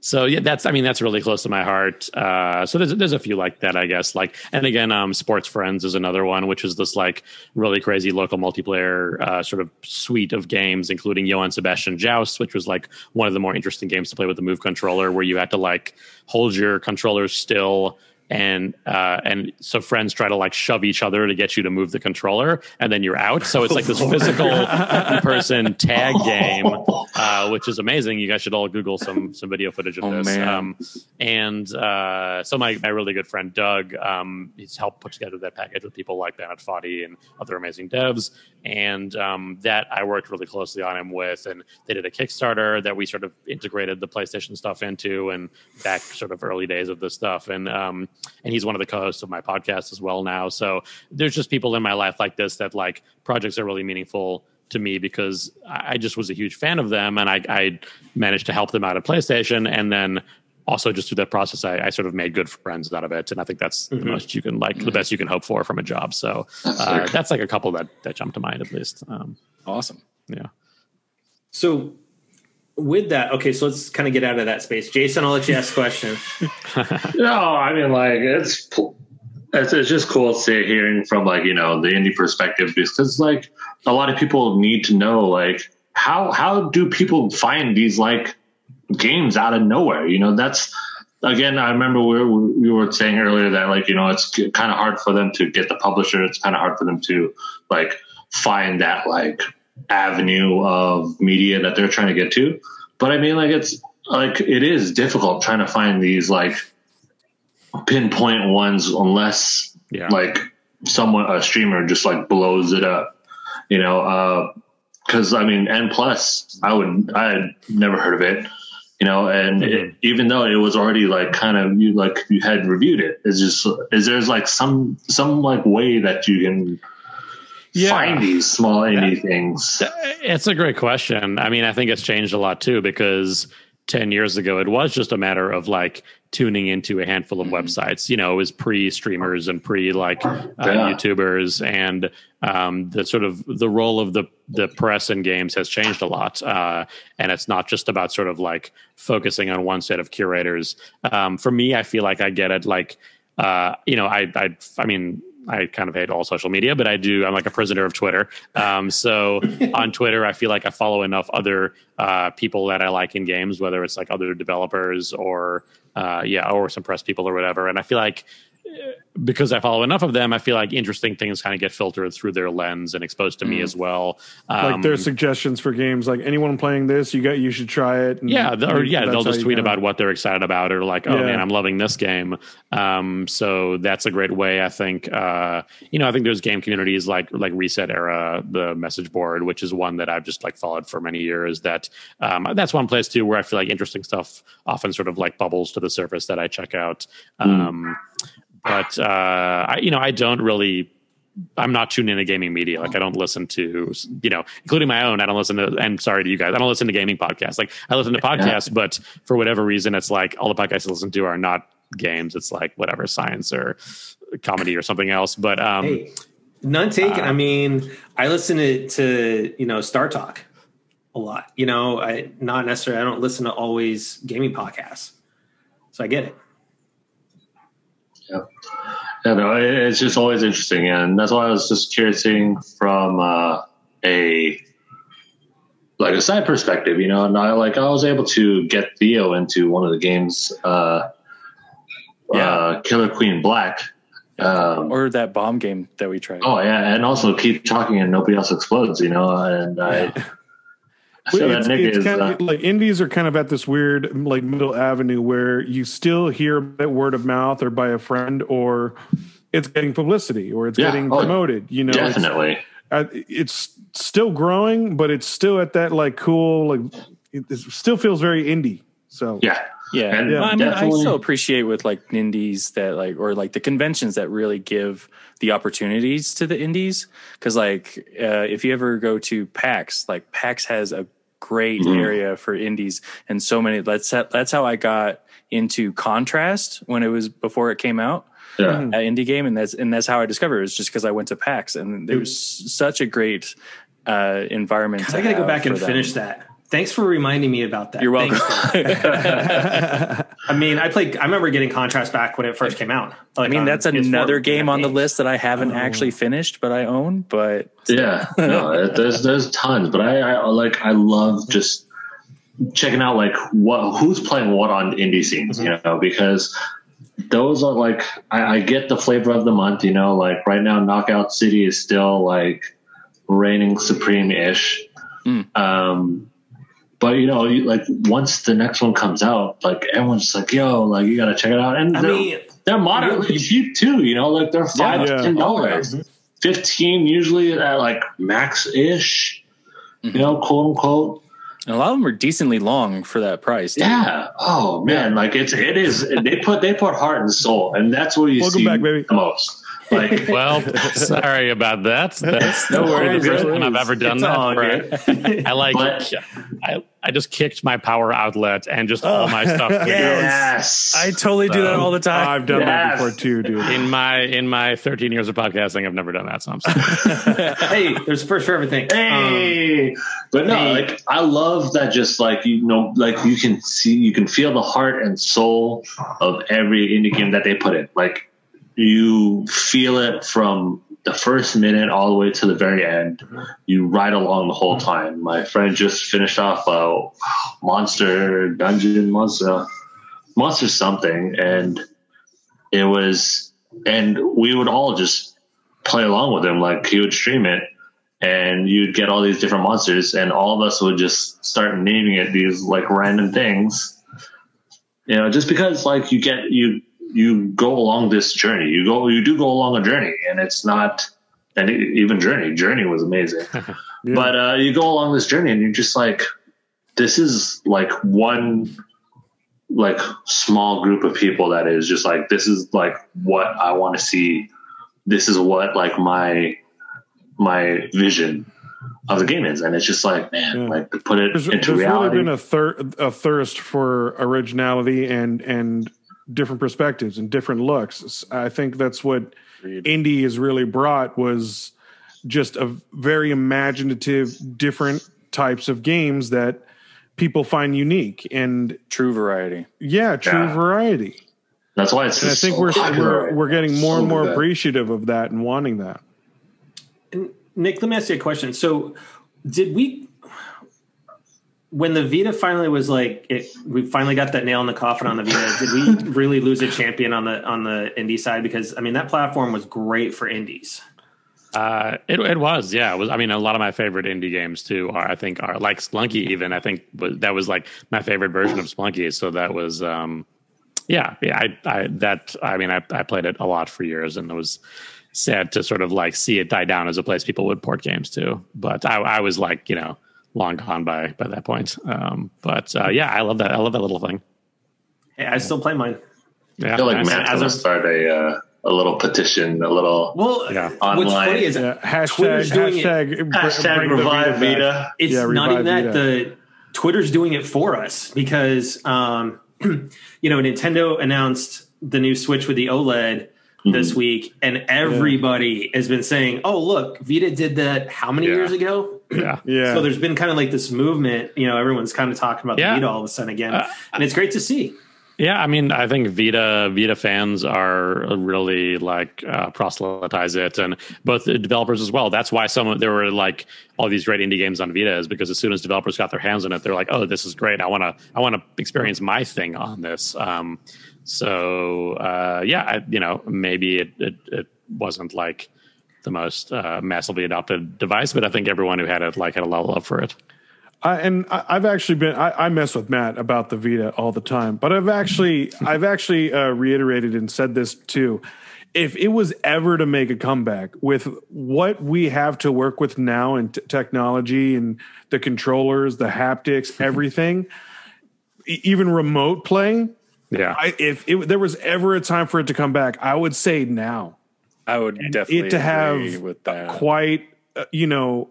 so yeah, that's I mean that's really close to my heart. Uh, so there's there's a few like that, I guess. Like and again, um, Sportsfriends is another one, which is this like really crazy local multiplayer uh, sort of suite of games, including Johann Sebastian Joust, which was like one of the more interesting games to play with the Move controller, where you had to like hold your controller still and uh, and so friends try to like shove each other to get you to move the controller, and then you're out. So it's like this *laughs* physical person tag game, uh, which is amazing. You guys should all Google some some video footage of Oh, this. Um, and uh, so my my really good friend Doug, um, he's helped put together that package with people like Bennett Foddy and other amazing devs, and um, that I worked really closely on him with, and they did a Kickstarter that we sort of integrated the PlayStation stuff into, and back sort of early days of this stuff, and um, and he's one of the co-hosts of my podcast as well now. So there's just people in my life like this that like projects are really meaningful to me because I I just was a huge fan of them, and I, I managed to help them out at PlayStation, and then also just through that process, I, I sort of made good friends out of it, and I think that's the most you can like, the best you can hope for from a job. So uh, that's like a couple that that jump to mind at least. Um, Awesome. yeah. So with that, okay, so let's kind of get out of that space. Jason, I'll let you ask a question. *laughs* No, I mean, like it's it's, it's just cool to hearing from like you know the indie perspective because like a lot of people need to know like how how do people find these like games out of nowhere? You know, that's again, I remember we were, we were saying earlier that like you know it's kind of hard for them to get the publisher. It's kind of hard for them to like find that like avenue of media that they're trying to get to. But I mean, like it's like it is difficult trying to find these like pinpoint ones unless Yeah. like someone a streamer just like blows it up, you know. uh because I mean, N plus, I would I had never heard of it, you know, and it, even though it was already like kind of you like you had reviewed it, it's just is there's like some some like way that you can Yeah. find these small indie things. It's a great question. I mean, I think it's changed a lot too because 10 years ago, it was just a matter of like tuning into a handful of websites. You know, it was pre streamers and pre like uh, Yeah. YouTubers, and um, the sort of the role of the the press in games has changed a lot. Uh, and it's not just about sort of like focusing on one set of curators. Um, for me, I feel like I get it. Like, uh, you know, I, I, I mean, I kind of hate all social media, but I do. I'm like a prisoner of Twitter. Um, so *laughs* on Twitter, I feel like I follow enough other uh, people that I like in games, whether it's like other developers or uh, yeah, or some press people or whatever. And I feel like because I follow enough of them, I feel like interesting things kind of get filtered through their lens and exposed to me as well. Um, like their suggestions for games, like anyone playing this, you got you should try it. and Yeah, or yeah, they'll just tweet know. about what they're excited about, or like, oh Yeah. man, I'm loving this game. Um, so that's a great way. I think, uh, you know, I think there's game communities like like ResetEra, the message board, which is one that I've just like followed for many years. That um, that's one place too where I feel like interesting stuff often sort of like bubbles to the surface that I check out. Um, but uh, I, you know, I don't really I'm not tuned into gaming media. Like I don't listen to, you know, including my own. I don't listen to. And sorry to you guys, I don't listen to gaming podcasts. Like I listen to podcasts, but for whatever reason, it's like all the podcasts I listen to are not games. It's like whatever science or comedy or something else. But um, Hey, none taken. I mean, I listen to, to you know StarTalk a lot. You know, I not necessarily. I don't listen to always gaming podcasts, so I get it. Yeah, no, it's just always interesting, and that's why I was just curious seeing from uh, a like a side perspective, you know. And I like I was able to get Theo into one of the games, uh, uh, Killer Queen Black. Um, or that bomb game that we tried. oh yeah, and also keep talking and nobody else explodes, you know. And I, *laughs* I feel that it's, it's is kind uh, of like indies are kind of at this weird like middle avenue where you still hear it word of mouth or by a friend or it's getting publicity or it's Yeah, getting oh, promoted you know definitely. uh, it's still growing but it's still at that like cool like it, it still feels very indie so. Yeah, Yeah, And Well, I mean, I still appreciate with like indies that like or like the conventions that really give the opportunities to the indies because like uh, if you ever go to PAX, like PAX has a great Mhm. area for indies and so many. That's that's how I got into Contrast when it was before it came out yeah. that indie game, and that's and that's how I discovered it. Was just because I went to PAX, and there was such a great uh, environment. God, I gotta go back and them. finish that. Thanks for reminding me about that. You're welcome. Thanks, *laughs* I mean, I played. I remember getting Contrast back when it first came out. Like I mean, that's another game on the list that I haven't actually finished, but I own. But Yeah, no, *laughs* there's there's tons, but I, I like I love just checking out like what who's playing what on indie scenes, you know, because those are like I, I get the flavor of the month, you know, like right now Knockout City is still like reigning supreme ish. Mm. Um, but you know, like once the next one comes out, like everyone's just like, "Yo, like you gotta check it out." And I they're, mean, they're moderately cheap too. You know, like they're five Yeah. to ten dollars, fifteen usually at like max ish. You mm-hmm. know, quote unquote. and a lot of them are decently long for that price. too. Yeah. Oh man, like it's it is. They put they put heart and soul, and that's what you Welcome see back, baby. the most. Like *laughs* well, sorry about that. That's No no worries, the first no time I've ever done It's that. all. I like But- I, I just kicked my power outlet and just all my stuff yes, I totally do that all the time. i've done that before too dude in my in my 13 years of podcasting. I've never done that. So I'm sorry. *laughs* hey, there's a first for everything. Um, Hey, but no, hey. like I love that. Just like you know, like you can see, you can feel the heart and soul of every indie game that they put in. Like you feel it from the first minute all the way to the very end. You ride along the whole time. My friend just finished off uh, Monster Dungeon Monster Monster something, and it was, and we would all just play along with him. Like he would stream it, and you'd get all these different monsters, and all of us would just start naming it these like random things. You know, just because like you get you you go along this journey, you go you do go along a journey, and it's not. And even Journey, Journey was amazing, *laughs* but uh, you go along this journey, and you're just like, this is like one like small group of people that is just like this is like what I want to see. This is what like my my vision of the game is, and it's just like man, Yeah. like to put it There's, into there's really been a, thir- a thirst for originality and and different perspectives and different looks. I think that's what Agreed. indie has really brought was just a very imaginative, different types of games that people find unique and True variety. yeah, true Yeah. variety. That's why it's. And I think so we're we're we're getting more So and more good. appreciative of that and wanting that. Nick, let me ask you a question. So, did we, when the Vita finally was like, it, we finally got that nail in the coffin on the Vita? did we *laughs* really lose a champion on the on the indie side? Because I mean, that platform was great for indies. Uh, it, it was, yeah. It was. I mean, a lot of my favorite indie games too are, I think, are like Spelunky. Even I think that was like my favorite version of Spelunky. So that was, um, yeah, yeah. I, I that I mean, I, I played it a lot for years, and it was sad to sort of like see it die down as a place people would port games to. But I, I was like, you know, long gone by by that point. Um, but uh, yeah, I love that. I love that little thing. Hey, I still play mine. Yeah, I feel like nice. Matt's as gonna a- start a uh, a little petition, a little Well, Yeah. what's Online. funny is Yeah, hashtag Twitter's doing it- hashtag, br- hashtag revive back. Vita. it's Yeah, not even revive that the Twitter's doing it for us because um, *clears throat* you know Nintendo announced the new Switch with the OLED this week, and everybody has been saying, "Oh, look, Vita did that how many Yeah. years ago?" *clears throat* Yeah. Yeah. So there's been kind of like this movement. You know, everyone's kind of talking about Yeah. the Vita all of a sudden again, Uh, and it's great to see. Yeah, I mean, I think Vita Vita fans are really like uh, proselytize it, and both the developers as well. That's why some there were like all these great indie games on Vita is because as soon as developers got their hands on it, they're like, "Oh, this is great! I want to I want to experience my thing on this." Um, so uh, yeah, I, you know, maybe it, it it wasn't like the most uh, massively adopted device, but I think everyone who had it like had a lot of love for it. I, and I, I've actually been I, I mess with Matt about the Vita all the time, but I've actually *laughs* I've actually uh, reiterated and said this too. If it was ever to make a comeback with what we have to work with now in t- technology and the controllers, the haptics, *laughs* everything, even remote play, Yeah, I, if it, there was ever a time for it to come back, I would say now. I would definitely it to agree have with that. quite uh, you know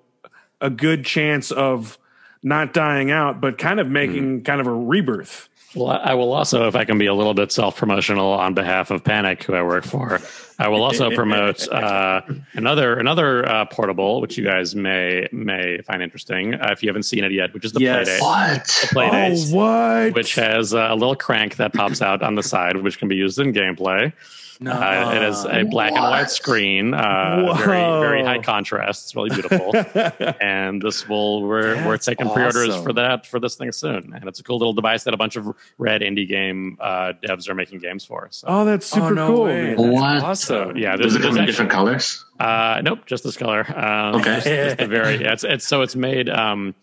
a good chance of not dying out but kind of making kind of a rebirth Well, I I will also, if I can be a little bit self promotional on behalf of Panic, who I work for, I will also *laughs* promote uh, another another uh, portable, which you guys may may find interesting uh, if you haven't seen it yet, which is the Yes. Playdate. What? Playdate, oh what which has uh, a little crank that pops out on the side, which can be used in gameplay. No, Uh, it is a black and white screen, uh, very very high contrast. It's really beautiful, *laughs* and this will we're we're That's taking pre-orders for that for this thing soon. And it's a cool little device that a bunch of red indie game uh, devs are making games for. So oh that's super oh, no cool man. That's What? awesome. yeah, Does there's, it come in different colors? Uh, nope, just this color. Um, Okay. just, just a very. *laughs* It's, it's so it's made. Um,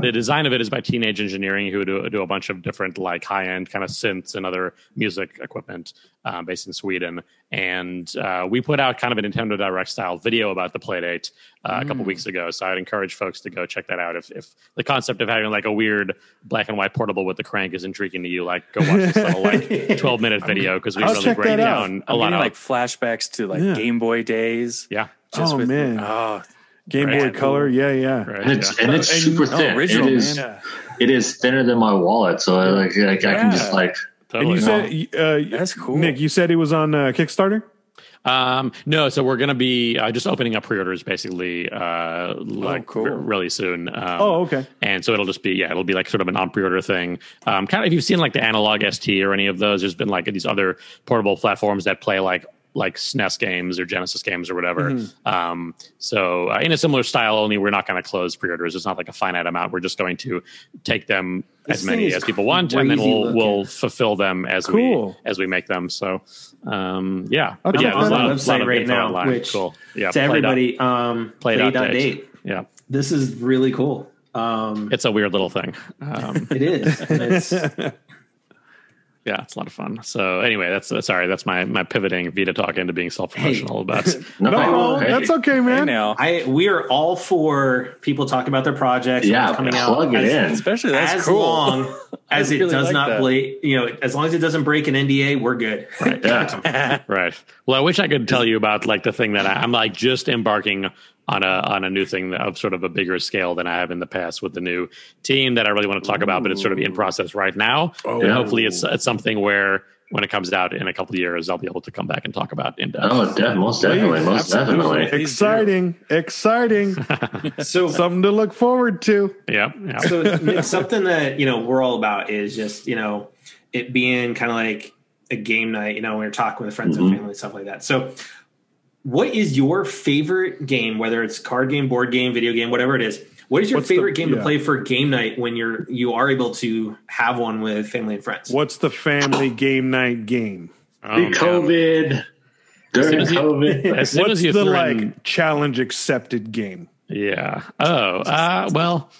the design of it is by Teenage Engineering, who do do a bunch of different like high end kind of synths and other music equipment, um, based in Sweden. And uh, we put out kind of a Nintendo Direct style video about the Playdate uh, a couple weeks ago. So I'd encourage folks to go check that out. If if the concept of having like a weird black and white portable with the crank is intriguing to you, like go watch this little like *laughs* twelve minute video because we I'll really check break that out. down a I'm lot of like flashbacks to like Yeah. Game Boy days. yeah. Just Oh, with- man. oh, game boy color yeah yeah Right, And it's yeah. and it's super oh, thin. original, it is. man. It is thinner than my wallet, so I like, like I can just Yeah. like. and you Totally. said uh, That's cool. nick you said it was on uh, kickstarter Um, no, so we're going to be uh, just opening up pre-orders basically, uh, like cool. r- really soon. Um, oh okay and so it'll just be yeah, it'll be like sort of an on pre-order thing. Um, kind of if you've seen like the analog ST or any of those, there's been like these other portable platforms that play like like SNES games or Genesis games or whatever. Um, so uh, in a similar style, only we're not going to close pre-orders. It's not like a finite amount. We're just going to take them This as many as people want, and then we'll we'll fulfill them as Cool. we as we make them. So um, yeah, I'm but yeah, there's a lot, website lot of right now, online. which cool. Yeah, to play dot- everybody, um, play play dot date. Yeah, This is really cool. Um, it's a weird little thing. Um, *laughs* it is. It's, *laughs* yeah, it's a lot of fun. So anyway, that's uh, sorry, that's my my pivoting Vita talk into being self promotional about. *laughs* No, No, hey. that's okay, Hey man. now, I we are all for people talking about their projects. Yeah, what's coming out plug it as, in. especially that's as cool. long *laughs* as it really does like not that. break. You know, as long as it doesn't break an NDA, we're good. Right. Yeah. *laughs* right. Well, I wish I could tell you about like the thing that I, I'm like just embarking on a on a new thing of sort of a bigger scale than I have in the past with the new team that I really want to talk about, but it's sort of in process right now. and hopefully, it's it's something where when it comes out in a couple of years, I'll be able to come back and talk about in depth. Oh, def- most definitely, most absolutely. definitely. Exciting, exciting. *laughs* So Something to look forward to. Yeah, yeah. so something that you know we're all about is just you know it being kind of like a game night you know when you're talking with friends Mhm. and family stuff like that so what is your favorite game whether it's card game board game video game whatever it is what is your What's the- favorite game yeah. to play for game night when you're you are able to have one with family and friends What's the family game night game? Oh, man. COVID, during as you- COVID. *laughs* As soon What's as the threw like in- challenge accepted game? Yeah. Oh, uh, well,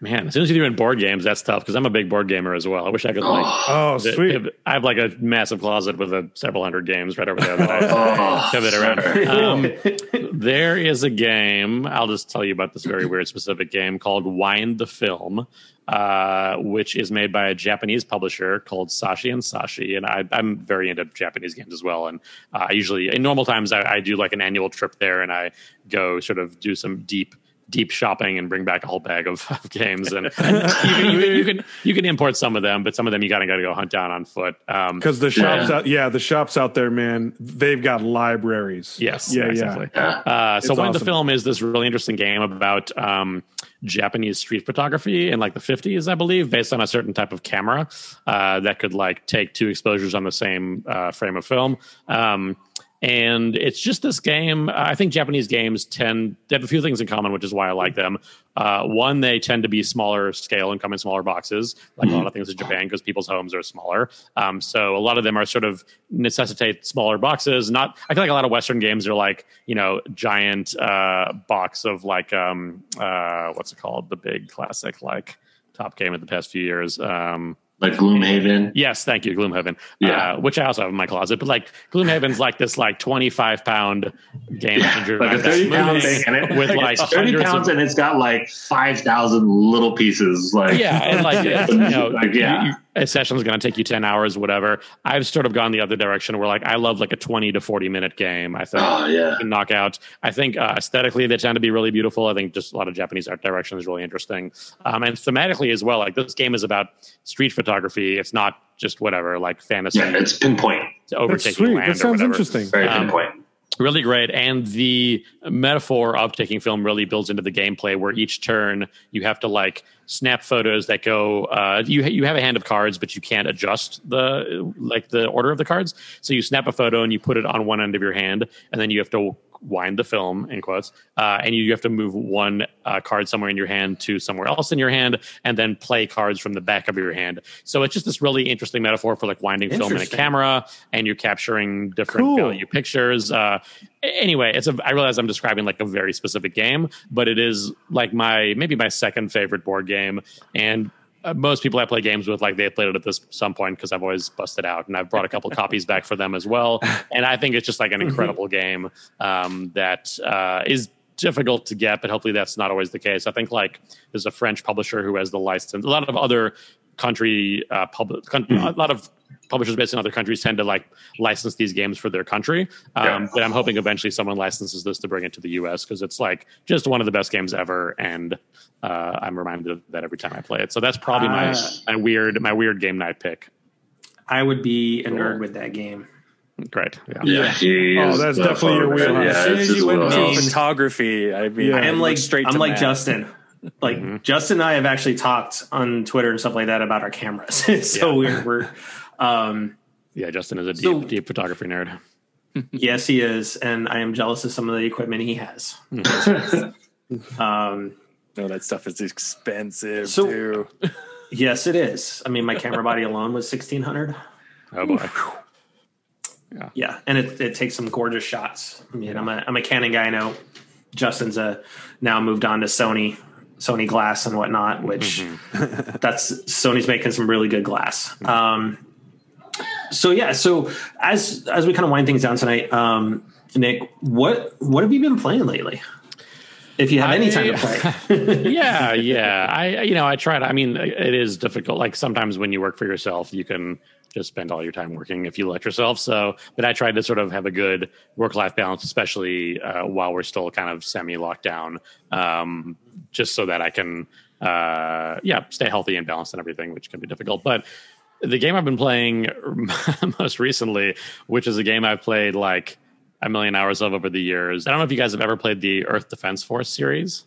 man, as soon as you do in board games, that's tough because I'm a big board gamer as well. I wish I could like. *gasps* Oh, th- sweet. I have like a massive closet with a several hundred games right over there that I *laughs* Oh, pivot around. Um, there is a game. I'll just tell you about this very weird specific game called Wind the Film, uh, which is made by a Japanese publisher called Saashi and Saashi. And I, I'm very into Japanese games as well. And uh, I usually, in normal times, I, I do like an annual trip there and I go sort of do some deep deep shopping and bring back a whole bag of, *laughs* of games and, *laughs* and you, can, you, can, you can you can import some of them but some of them you gotta gotta go hunt down on foot um Because the shops Yeah. out, yeah, the shops out there, man, they've got libraries. Yes, yeah, yeah. exactly. Yeah. Uh, so It's Wind the Film is this really interesting game about um, Japanese street photography in like the 50s, I believe, based on a certain type of camera uh, that could like take two exposures on the same uh, frame of film. Um, and it's just this game. I think Japanese games tend they have a few things in common, which is why I like them. Uh, one, they tend to be smaller scale and come in smaller boxes, like a lot of things in Japan, because people's homes are smaller. Um, so a lot of them are sort of necessitate smaller boxes. Not, I feel like a lot of Western games are like you know giant uh, box of like um, uh, what's it called, the big classic like top game of the past few years. Um, Like Gloomhaven. Yes, thank you, Gloomhaven. Yeah. uh, which I also have in my closet. But like Gloomhaven's like this like twenty five pound game engine Like a 30 pound thing and it, with like 30 hundreds pounds of and it's got like 5,000 little pieces. Like, yeah, and like *laughs* you know, Like, yeah. you- a session's going to take you ten hours, whatever. I've sort of gone the other direction where like I love like a twenty to forty minute game. I think Oh, yeah. can knock out. I think uh, aesthetically they tend to be really beautiful. I think just a lot of Japanese art direction is really interesting, um, and thematically as well. Like this game is about street photography. It's not just whatever like fantasy Yeah, it's pinpoint. That's overtaking sweet. land That sounds whatever. interesting. Very Um, pinpoint. really great and the metaphor of taking film really builds into the gameplay where each turn you have to like snap photos that go uh, you you have a hand of cards but you can't adjust the like the order of the cards. So you snap a photo and you put it on one end of your hand and then you have to wind the film in quotes uh, and you, have to move one uh, card somewhere in your hand to somewhere else in your hand and then play cards from the back of your hand. So it's just this really interesting metaphor for like winding film in a camera and you're capturing different Cool. value pictures uh, anyway it's a i realize i'm describing like a very specific game but it is like my maybe my second favorite board game. And uh, most people I play games with, like they played it at this some point because I've always busted out, and I've brought a couple copies back for them as well. *laughs* And I think it's just like an incredible game um, that uh, is difficult to get, but hopefully that's not always the case. I think like there's a French publisher who has the license. A lot of other country uh, public, con- a lot of publishers based in other countries tend to like license these games for their country. Um, Yeah. But I'm hoping eventually someone licenses this to bring it to the U.S. because it's like just one of the best games ever, and uh, I'm reminded of that every time I play it. So that's probably my Ah. my weird my weird game night pick. I would be a nerd with that game. Great, yeah. Yeah. he Oh, that's the definitely your photographer. wheelhouse. Yeah, as soon as his you went wheelhouse. to photography, I mean, Yeah. I am like straight I'm to like Matt. Justin. Like Justin and I have actually talked on Twitter and stuff like that about our cameras. *laughs* so Yeah. we're we're um Yeah, Justin is a deep So- deep photography nerd. *laughs* *laughs* yes, he is, and I am jealous of some of the equipment he has. *laughs* um, No, that stuff is expensive So- too. yes, it is. I mean, my camera body alone was sixteen hundred. Oh boy. Yeah, yeah, and it, it takes some gorgeous shots. I mean, I'm a I'm a Canon guy. I know Justin's a now moved on to Sony Sony glass and whatnot, which that's Sony's making some really good glass. Um, so yeah, so as as we kind of wind things down tonight, um, Nick, what what have you been playing lately? If you have any time to play, *laughs* *laughs* yeah, yeah. I you know I try to. I mean, it is difficult. Like sometimes when you work for yourself, you can just spend all your time working if you let yourself. So, but I tried to sort of have a good work life balance, especially uh, while we're still kind of semi lockdown, um, just so that I can, uh, yeah, stay healthy and balanced and everything, which can be difficult. But the game I've been playing *laughs* most recently, which is a game I've played like a million hours of over the years. I don't know if you guys have ever played the Earth Defense Force series.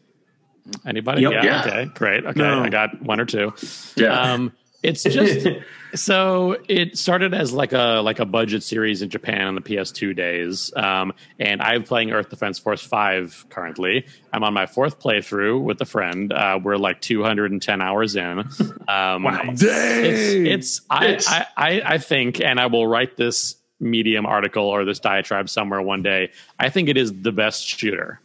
Anybody? Yep. Yeah. Okay. Great. Okay. No. I got one or two. Yeah. Um, it's *laughs* just so it started as like a like a budget series in Japan on the PS2 days, um, and I'm playing Earth Defense Force Five currently. I'm on my fourth playthrough with a friend. Uh, we're like 210 hours in. Um, Wow. Dang. it's it's I, I I I think, and I will write this medium article or this diatribe somewhere one day. I think it is the best shooter,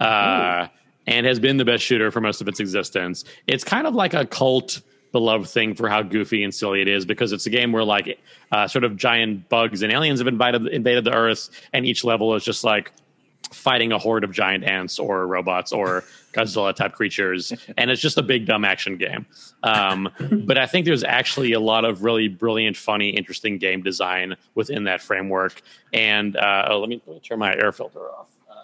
uh, and has been the best shooter for most of its existence. It's kind of like a cult beloved thing for how goofy and silly it is because it's a game where like uh, sort of giant bugs and aliens have invaded invaded the Earth, and each level is just like fighting a horde of giant ants or robots or *laughs* Godzilla type creatures, and it's just a big dumb action game. Um, but I think there's actually a lot of really brilliant, funny, interesting game design within that framework. And uh, oh, let me, let me turn my air filter off. Uh,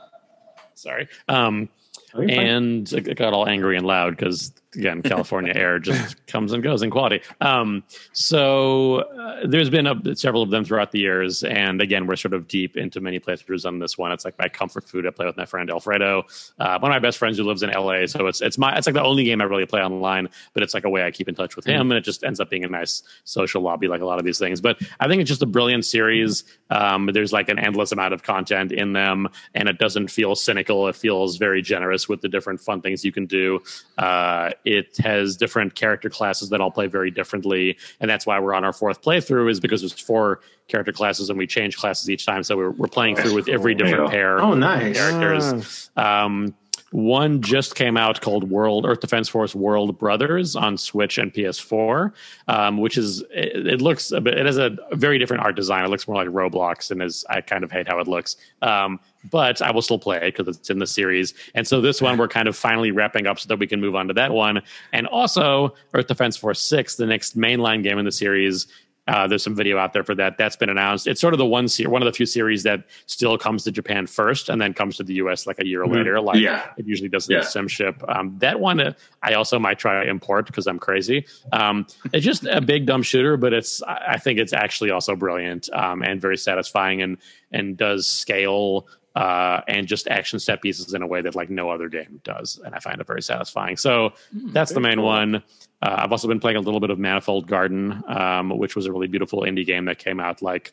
sorry. Um, and it got all angry and loud because again *laughs* california air just comes and goes in quality. Um, so uh, there's been a, several of them throughout the years and again we're sort of deep into many playthroughs on this one. It's like my comfort food. I play with my friend alfredo uh, one of my best friends who lives in la so it's it's my it's like the only game i really play online but it's like a way i keep in touch with him and it just ends up being a nice social lobby like a lot of these things. But i think it's just a brilliant series. Um, there's like an endless amount of content in them and it doesn't feel cynical. It feels very generous with the different fun things you can do. Uh, it has different character classes that all play very differently and that's why we're on our fourth playthrough is because there's four character classes and we change classes each time so we're, we're playing through with every different Yeah. pair oh nice. characters. Um, one just came out called World Earth Defense Force World Brothers on Switch and PS4, um, which is it, it looks a bit, it has a very different art design. It looks more like Roblox, and is I kind of hate how it looks. Um, but I will still play it because it's in the series. And so this one we're kind of finally wrapping up so that we can move on to that one. And also Earth Defense Force Six, the next mainline game in the series, uh, there's some video out there for that. That's been announced. It's sort of the one se- one of the few series that still comes to Japan first and then comes to the US like a year later. Like Yeah. it usually does in Yeah. the sim ship. Um, that one uh, I also might try to import because I'm crazy. Um, it's just a big dumb shooter, but it's I I think it's actually also brilliant um, and very satisfying and and does scale uh, and just action set pieces in a way that like no other game does, and I find it very satisfying. So that's the main one. Uh, I've also been playing a little bit of Manifold Garden, um, which was a really beautiful indie game that came out like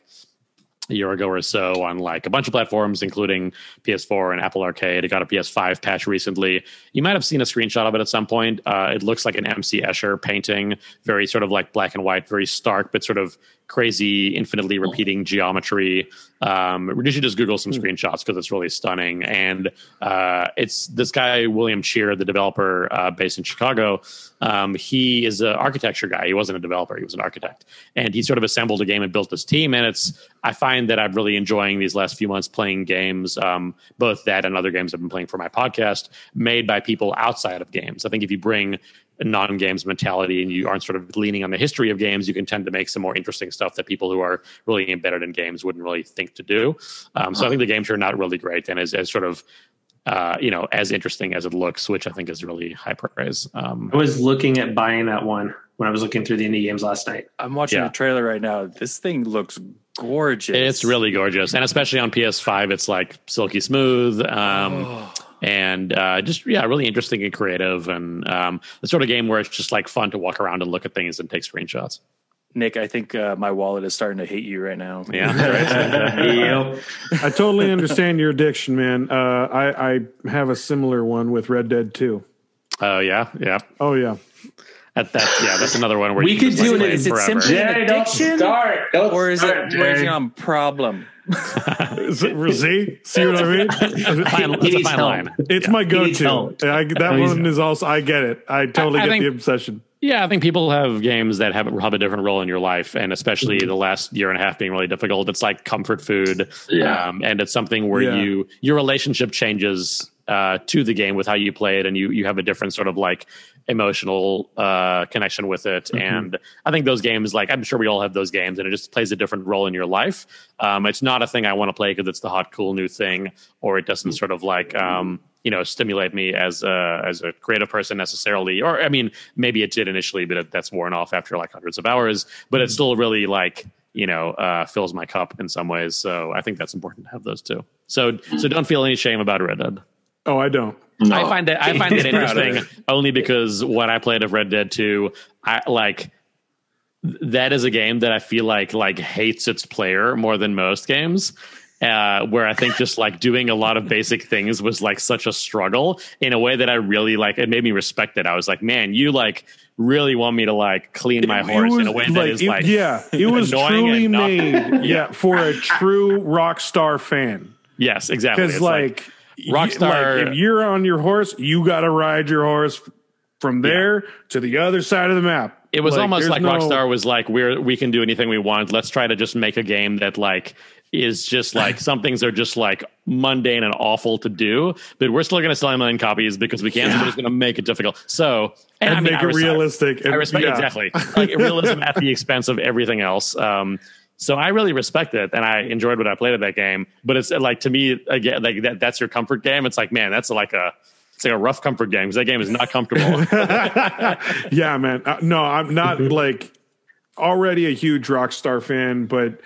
a year ago or so on like a bunch of platforms, including PS4 and Apple Arcade. It got a PS5 patch recently. You might have seen a screenshot of it at some point. Uh, it looks like an MC Escher painting, very sort of like black and white, very stark, but sort of crazy, infinitely repeating geometry. Um, you should just Google some screenshots because it's really stunning. And uh, it's this guy, William Chyr, the developer uh, based in Chicago. Um, he is an architecture guy. He wasn't a developer, he was an architect. And he sort of assembled a game and built this team. And it's, I find that I'm really enjoying these last few months playing games, um, both that and other games I've been playing for my podcast, made by people outside of games. I think if you bring non-games mentality and you aren't sort of leaning on the history of games, you can tend to make some more interesting stuff that people who are really embedded in games wouldn't really think to do. Um, so I think the games are not really great and as, is sort of uh, you know as interesting as it looks, which I think is really high praise. Um, I was looking at buying that one when I was looking through the indie games last night. I'm watching Yeah. the trailer right now. This thing looks gorgeous. It's really gorgeous, and especially on PS5, it's like silky smooth. Um, Oh. And uh, just yeah, really interesting and creative, and um, the sort of game where it's just like fun to walk around and look at things and take screenshots. Nick, I think uh, my wallet is starting to hate you right now. Yeah. *laughs* Yep. I totally understand your addiction, man. Uh, I, I have a similar one with Red Dead 2. Oh yeah, yeah. Oh yeah, At That, yeah. That's another one where We you could just, do like, it- play Is it forever. simply an Jay, don't addiction, start. Don't or is start, it Jay. raging on problem? *laughs* Is it- see, see what I mean? Fine, *laughs* He it's a fine line. It's my go-to. I, that *laughs* one is also. I get it. I totally I- I get think- the obsession. Yeah, I think people have games that have, have a different role in your life, and especially Mm-hmm. the last year and a half being really difficult. It's like comfort food, Yeah. um, and it's something where Yeah. you your relationship changes uh, to the game with how you play it, and you you have a different sort of like emotional uh, connection with it. Mm-hmm. And I think those games, like I'm sure we all have those games, and it just plays a different role in your life. Um, it's not a thing I want to play because it's the hot, cool new thing, or it doesn't sort of like. Um, you know, stimulate me as a as a creative person necessarily, or I mean, maybe it did initially, but it, that's worn off after like hundreds of hours. But it still really like you know uh, fills my cup in some ways. So I think that's important to have those too. So so don't feel any shame about Red Dead. Oh, I don't. No. I find that I find it He's proud of interesting only because what I played of Red Dead 2, I like that is a game that I feel like like hates its player more than most games. Uh, where I think just like doing a lot of basic things was like such a struggle in a way that I really like. It made me respect it. I was like, man, you like really want me to like clean my It horse in was a way that is it- like, yeah, it was *laughs* annoying truly and not- made. *laughs* yeah, for a true rock star fan. yes, exactly. Because It's like, y- Rockstar- like, if you're on your horse, you got to ride your horse from there to the other side of the map. It was almost like no- Rockstar was like, "We're we can do anything we want. Let's try to just make a game that like is just like *laughs* some things are just like mundane and awful to do, but we're still going to sell a million copies because we can. So we're just going to make it difficult. So and, I mean, make I it respect- realistic. I and- respect yeah. exactly like realism at the *laughs* expense of everything else. Um, so I really respect it, and I enjoyed what I played of that game. But it's like to me, again, like that, that's your comfort game. It's like, man, that's like a it's like a rough comfort game because that game is not comfortable. *laughs* yeah, man. Uh, no, I'm not *laughs* like already a huge Rockstar fan, but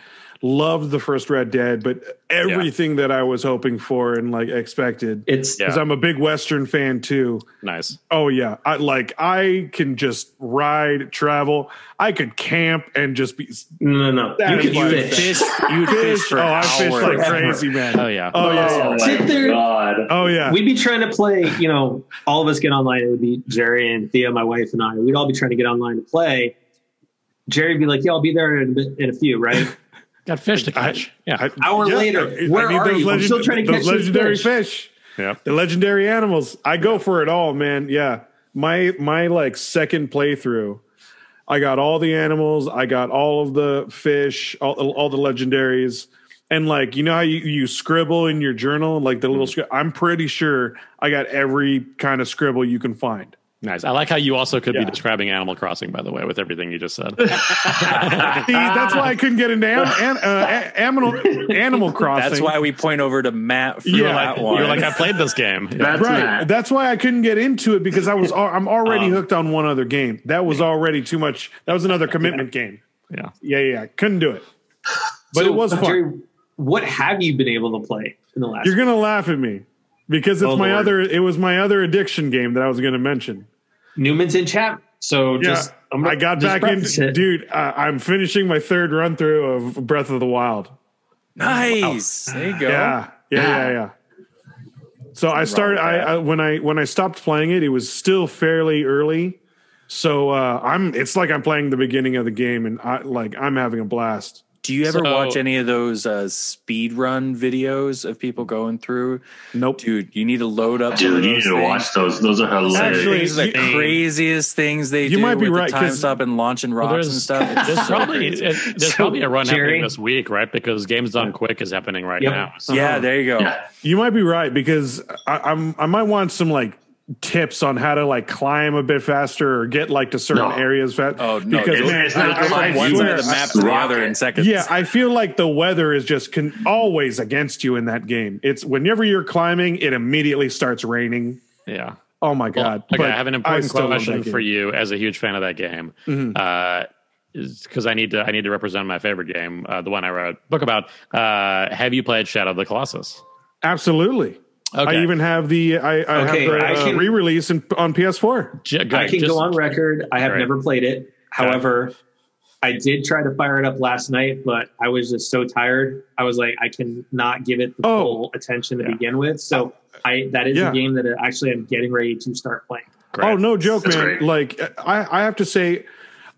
loved the first Red Dead, but everything that I was hoping for and like expected. It's Yeah. Because I'm a big Western fan too. nice. Oh yeah, I like I can just ride, travel. I could camp and just be no, no, no. You is could my fish. Fish, you fish for oh, I fish like hours. crazy, man. Oh, oh yeah. Oh yeah. Oh my Sit there. god. Oh yeah. We'd be trying to play, you know, all of us get online. It would be Jerry and Thea, my wife, and I. We'd all be trying to get online to play. Jerry'd be like, "Yeah, I'll be there in a, bit, in a few, right?" Got fish to catch. yeah. I- Hour later, I- I where need are those you? I'm still trying to those catch those legendary fish. fish. yeah. The legendary animals. I go for it all, man. Yeah. My my like second playthrough, I got all the animals, I got all of the fish, all, all the legendaries. And like, you know how you, you scribble in your journal, like the little hmm. script. I'm pretty sure I got every kind of scribble you can find. Nice. I like how you also could Yeah. be describing Animal Crossing, by the way, with everything you just said. *laughs* See, that's why I couldn't get into am, an, uh, a- animal Animal Crossing. That's why we point over to Matt for Yeah. that one. You're like, I played this game. Yeah. *laughs* That's right. Matt. That's why I couldn't get into it because I was I'm already *laughs* Um, hooked on one other game. That was already too much. That was another commitment game. yeah. Yeah, yeah, yeah. couldn't do it. But So, it was fun. Jerry, what have you been able to play in the last? You're gonna laugh at me because it's Oh, my Lord. other. It was my other addiction game that I was gonna mention. Newman's in chat, so Yeah, just I'm gonna I got just back preface in, it. dude. Uh, I'm finishing my third run through of Breath of the Wild. nice. There you go. Yeah, yeah, yeah, yeah. So I started. I, I when I when I stopped playing it, it was still fairly early. So uh, I'm. It's like I'm playing the beginning of the game, and I like I'm having a blast. Do you ever So- watch any of those uh, speed run videos of people going through? Nope. Dude, you need to load up. Dude, you need those to watch those. Those are hilarious. Actually, These are the you- craziest things they do. You do might be with right, the time 'cause- stop and launching rocks and stuff. It's There's so probably it, there's So, probably a run Jerry- happening this week, right? Because Games Done Quick is happening right Yep. now. So yeah, there you go. Yeah. You might be right because I, I'm. I might want some like tips on how to like climb a bit faster or get like to certain No. areas fast. Oh no, because dude, man, it's not I- just I one swear- side of the map to the other in seconds. Yeah, I feel like the weather is just can always against you in that game. It's whenever you're climbing, it immediately starts raining. yeah. Oh my Well, god! okay, But I have an important question for you as a huge fan of that game. Mhm. Uh, because I need to I need to represent my favorite game, uh, the one I wrote a book about. Uh, have you played Shadow of the Colossus? Absolutely. Okay. I even have the I, I Okay, have the I uh, can- re-release in, on PS4. J- I great. can Just- go on record. I have Right. never played it. However, I did try to fire it up last night, but I was just so tired. I was like, I can not give it the Oh. full attention to Yeah. begin with. So I that is Yeah. a game that actually I'm getting ready to start playing. Great. Oh no joke, That's man! great. Like I, I have to say,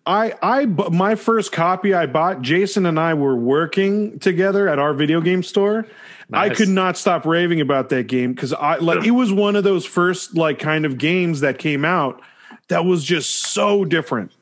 I, I, my first copy I bought. Jason and I were working together at our video game store. I could not stop raving about that game because I like it was one of those first like kind of games that came out that was just so different.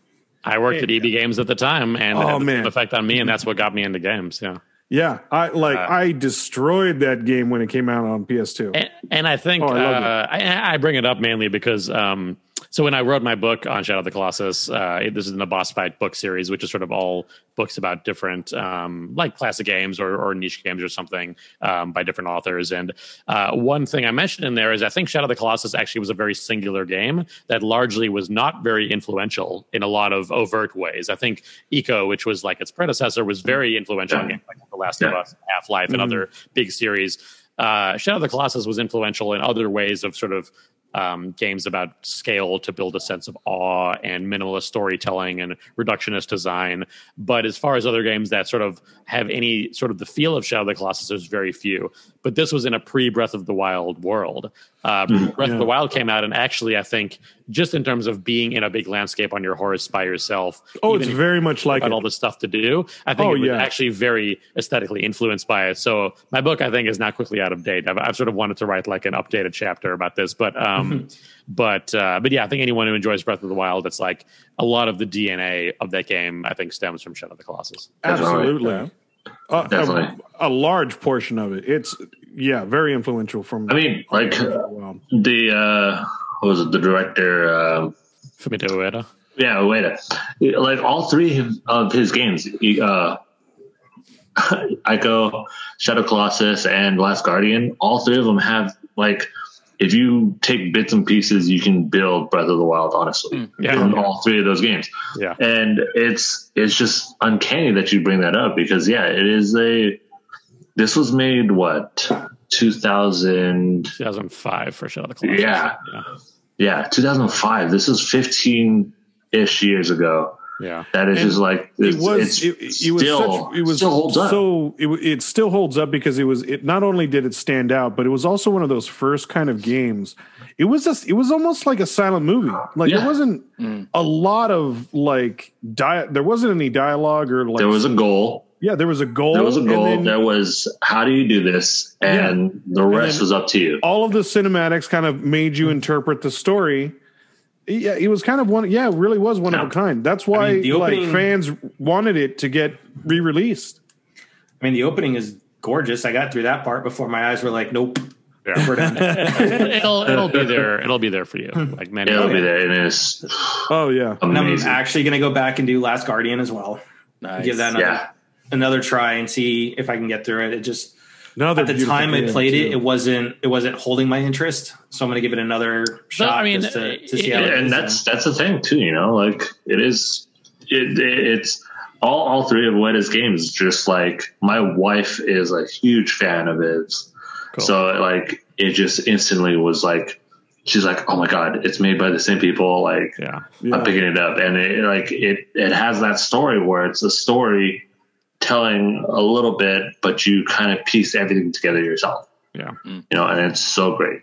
I worked at EB Games at the time, and Oh, it had same effect on me, and that's what got me into games. Yeah. Yeah, I like Uh, I destroyed that game when it came out on PS2. And, and I think Oh, I uh, I, I bring it up mainly because um, so when I wrote my book on Shadow of the Colossus, uh, it- this is in the Boss Fight book series, which is sort of all books about different um, like classic games or, or niche games or something um, by different authors. And uh, one thing I mentioned in there is I think Shadow of the Colossus actually was a very singular game that largely was not very influential in a lot of overt ways. I think Ico, which was like its predecessor, was very influential in games like The Last of Us, Half Life, and Mhm. other big series. Uh, Shadow of the Colossus was influential in other ways of sort of um, games about scale to build a sense of awe and minimalist storytelling and reductionist design. But as far as other games that sort of have any sort of the feel of Shadow of the Colossus, there's very few. But this was in a pre Breath of the Wild world. Uh, Breath of the Wild came out, and actually, I think just in terms of being in a big landscape on your horse by yourself, oh, it's very much like all the stuff to do. I think Oh, it was yeah. actually very aesthetically influenced by it. So my book, I think, is not quickly out of date. I've, I've sort of wanted to write like an updated chapter about this, but um, but uh, but yeah, I think anyone who enjoys Breath of the Wild, it's like a lot of the DNA of that game. I think stems from Shadow of the Colossus. Absolutely. Yeah. Uh, a- Definitely. A, large portion of it. It's yeah, very influential from. I mean, like the uh, what was it? The director. Uh, Fumito Ueda. yeah, wait. a- Like all three of his games, he, uh, *laughs* Ico, Shadow Colossus, and Last Guardian. All three of them have like. If you take bits and pieces, you can build Breath of the Wild. Honestly, hmm. Yeah. from all three of those games. Yeah. and it's it's just uncanny that you bring that up because yeah it is a this was made what 2000 2005 for Shadow of the Colossus. Yeah. Yeah. yeah 2005 this is 15 ish years ago Yeah. that is And just like it was it's it, it was still such, it was still holds up. so it, it still holds up because it was it not only did it stand out but it was also one of those first kind of games. It was just it was almost like a silent movie. Like Yeah. there wasn't Mm. a lot of like di- there wasn't any dialogue or like there was a goal. Yeah there was a goal there was a and goal then there was how do you do this? And the rest then- was up to you. all of the cinematics kind of made you interpret the story yeah it was kind of one yeah really was one of a kind that's why mean, the opening- like fans wanted it to get re-released I mean, the opening is gorgeous. I got through that part before my eyes were like, nope, Yeah. we're done. *laughs* it'll it'll be there. It'll be there for you. Hmm. Like many. it'll be there it's oh yeah *sighs* and I'm actually going to go back and do Last Guardian as well. Nice. Give that another, yeah another try and see if I can get through it. It just Another at the beautiful time I played it, too. it wasn't it wasn't holding my interest. So I'm going to give it another shot. I mean, just to, to see it- how it and is. that's that's the thing too you know like it is it, it's all all three of Ueda's games just like my wife is a huge fan of it Cool. so like it just instantly was like she's like oh my god it's made by the same people like Yeah. Yeah. I'm picking it up and it like it it has that story where it's a story telling a little bit but you kind of piece everything together yourself Yeah. you know and it's so great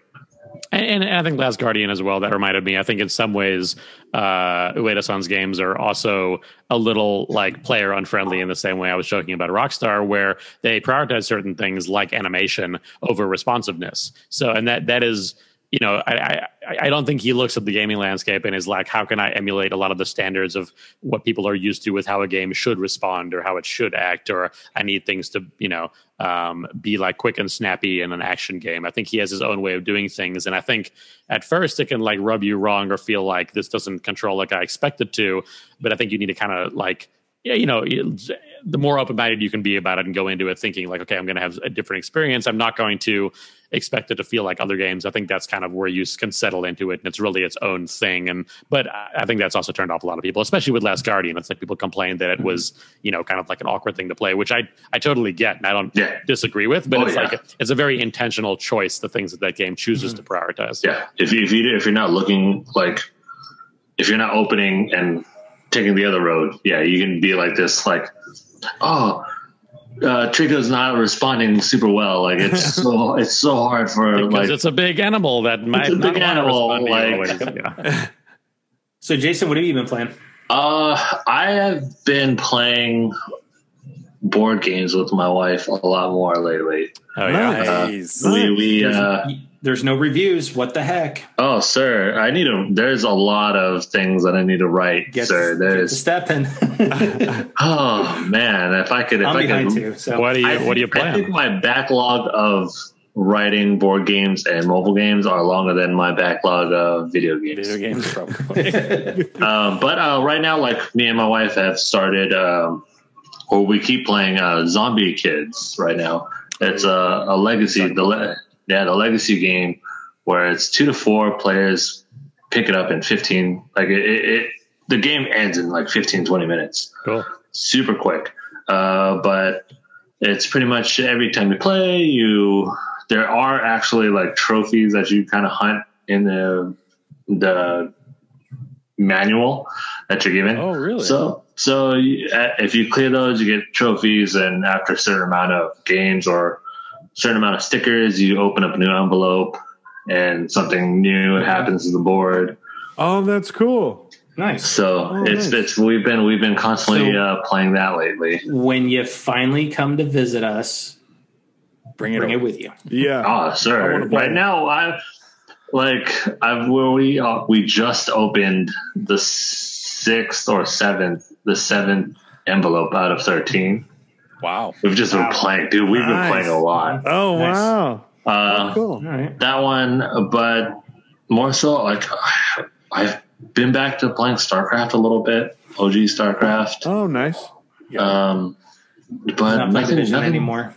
And, and I think Last Guardian as well. That reminded me. I think in some ways, uh, Ueda-san's games are also a little like player unfriendly in the same way I was joking about Rockstar, where they prioritize certain things like animation over responsiveness. So, and that that is. You know, I, I I don't think he looks at the gaming landscape and is like, how can I emulate a lot of the standards of what people are used to with how a game should respond or how it should act, or I need things to, you know, um, be like quick and snappy in an action game. I think he has his own way of doing things, and I think at first it can like rub you wrong or feel like this doesn't control like I expect it to. But I think you need to kind of like, yeah, you know, the more open minded you can be about it and go into it thinking like, okay, I'm going to have a different experience. I'm not going to expect it to feel like other games. I think that's kind of where you can settle into it, and it's really its own thing. And but I think that's also turned off a lot of people, especially with Last Guardian. It's like people complained that it mm-hmm. was you know kind of like an awkward thing to play, which I I totally get and I don't Yeah. disagree with. But Oh, it's yeah. like it's a very intentional choice. The things that that game chooses mm-hmm. to prioritize. Yeah, if you, if you if you're not looking like if you're not opening and taking the other road. Yeah, you can be like this, like, oh, uh, Trico's not responding super well. Like it's *laughs* so it's so hard for Because like it's a big animal that might a big wanna animal, respond to you like- *laughs* Yeah. So, Jason, what have you been playing? Uh, I have been playing board games with my wife a lot more lately. Oh yeah. Nice. We we uh, there's no reviews. What the heck? oh sir, I need to. There's a lot of things that I need to write, Get, sir. There's step in. *laughs* oh man, if I could, if I'm I behind could, too. So, What do you I What do you think- I think my backlog of writing board games and mobile games are longer than my backlog of video games. Video games, probably. *laughs* *laughs* Um, but uh, right now, like me and my wife have started, um, or we keep playing uh, Zombie Kidz right now. It's a, a legacy, the le- yeah, the legacy game where it's two to four players pick it up in fifteen. Like it, it, it the game ends in like 15, 20 minutes Cool. super quick. Uh, but it's pretty much every time you play, you there are actually like trophies that you kind of hunt in the the manual that you're given. Oh, really? So so you, uh, if you clear those, you get trophies, and after a certain amount of games or certain amount of stickers, you open up a new envelope, and something new happens to the board. Oh, that's cool. nice. So Oh, it's nice. it's we've been we've been constantly So- uh, playing that lately. When you finally come to visit us, Bring it bring it with you. Yeah. Oh, I sir! Right now, I like I've where we uh, we just opened the sixth or seventh, the seventh envelope out of thirteen. Wow. We've just been playing, dude. We've been playing a lot. Oh, Nice. wow. Uh, Cool. All right. that one, but more so like I've been back to playing StarCraft a little bit, OG StarCraft. Oh, nice. Um, but Not nothing, division nothing anymore.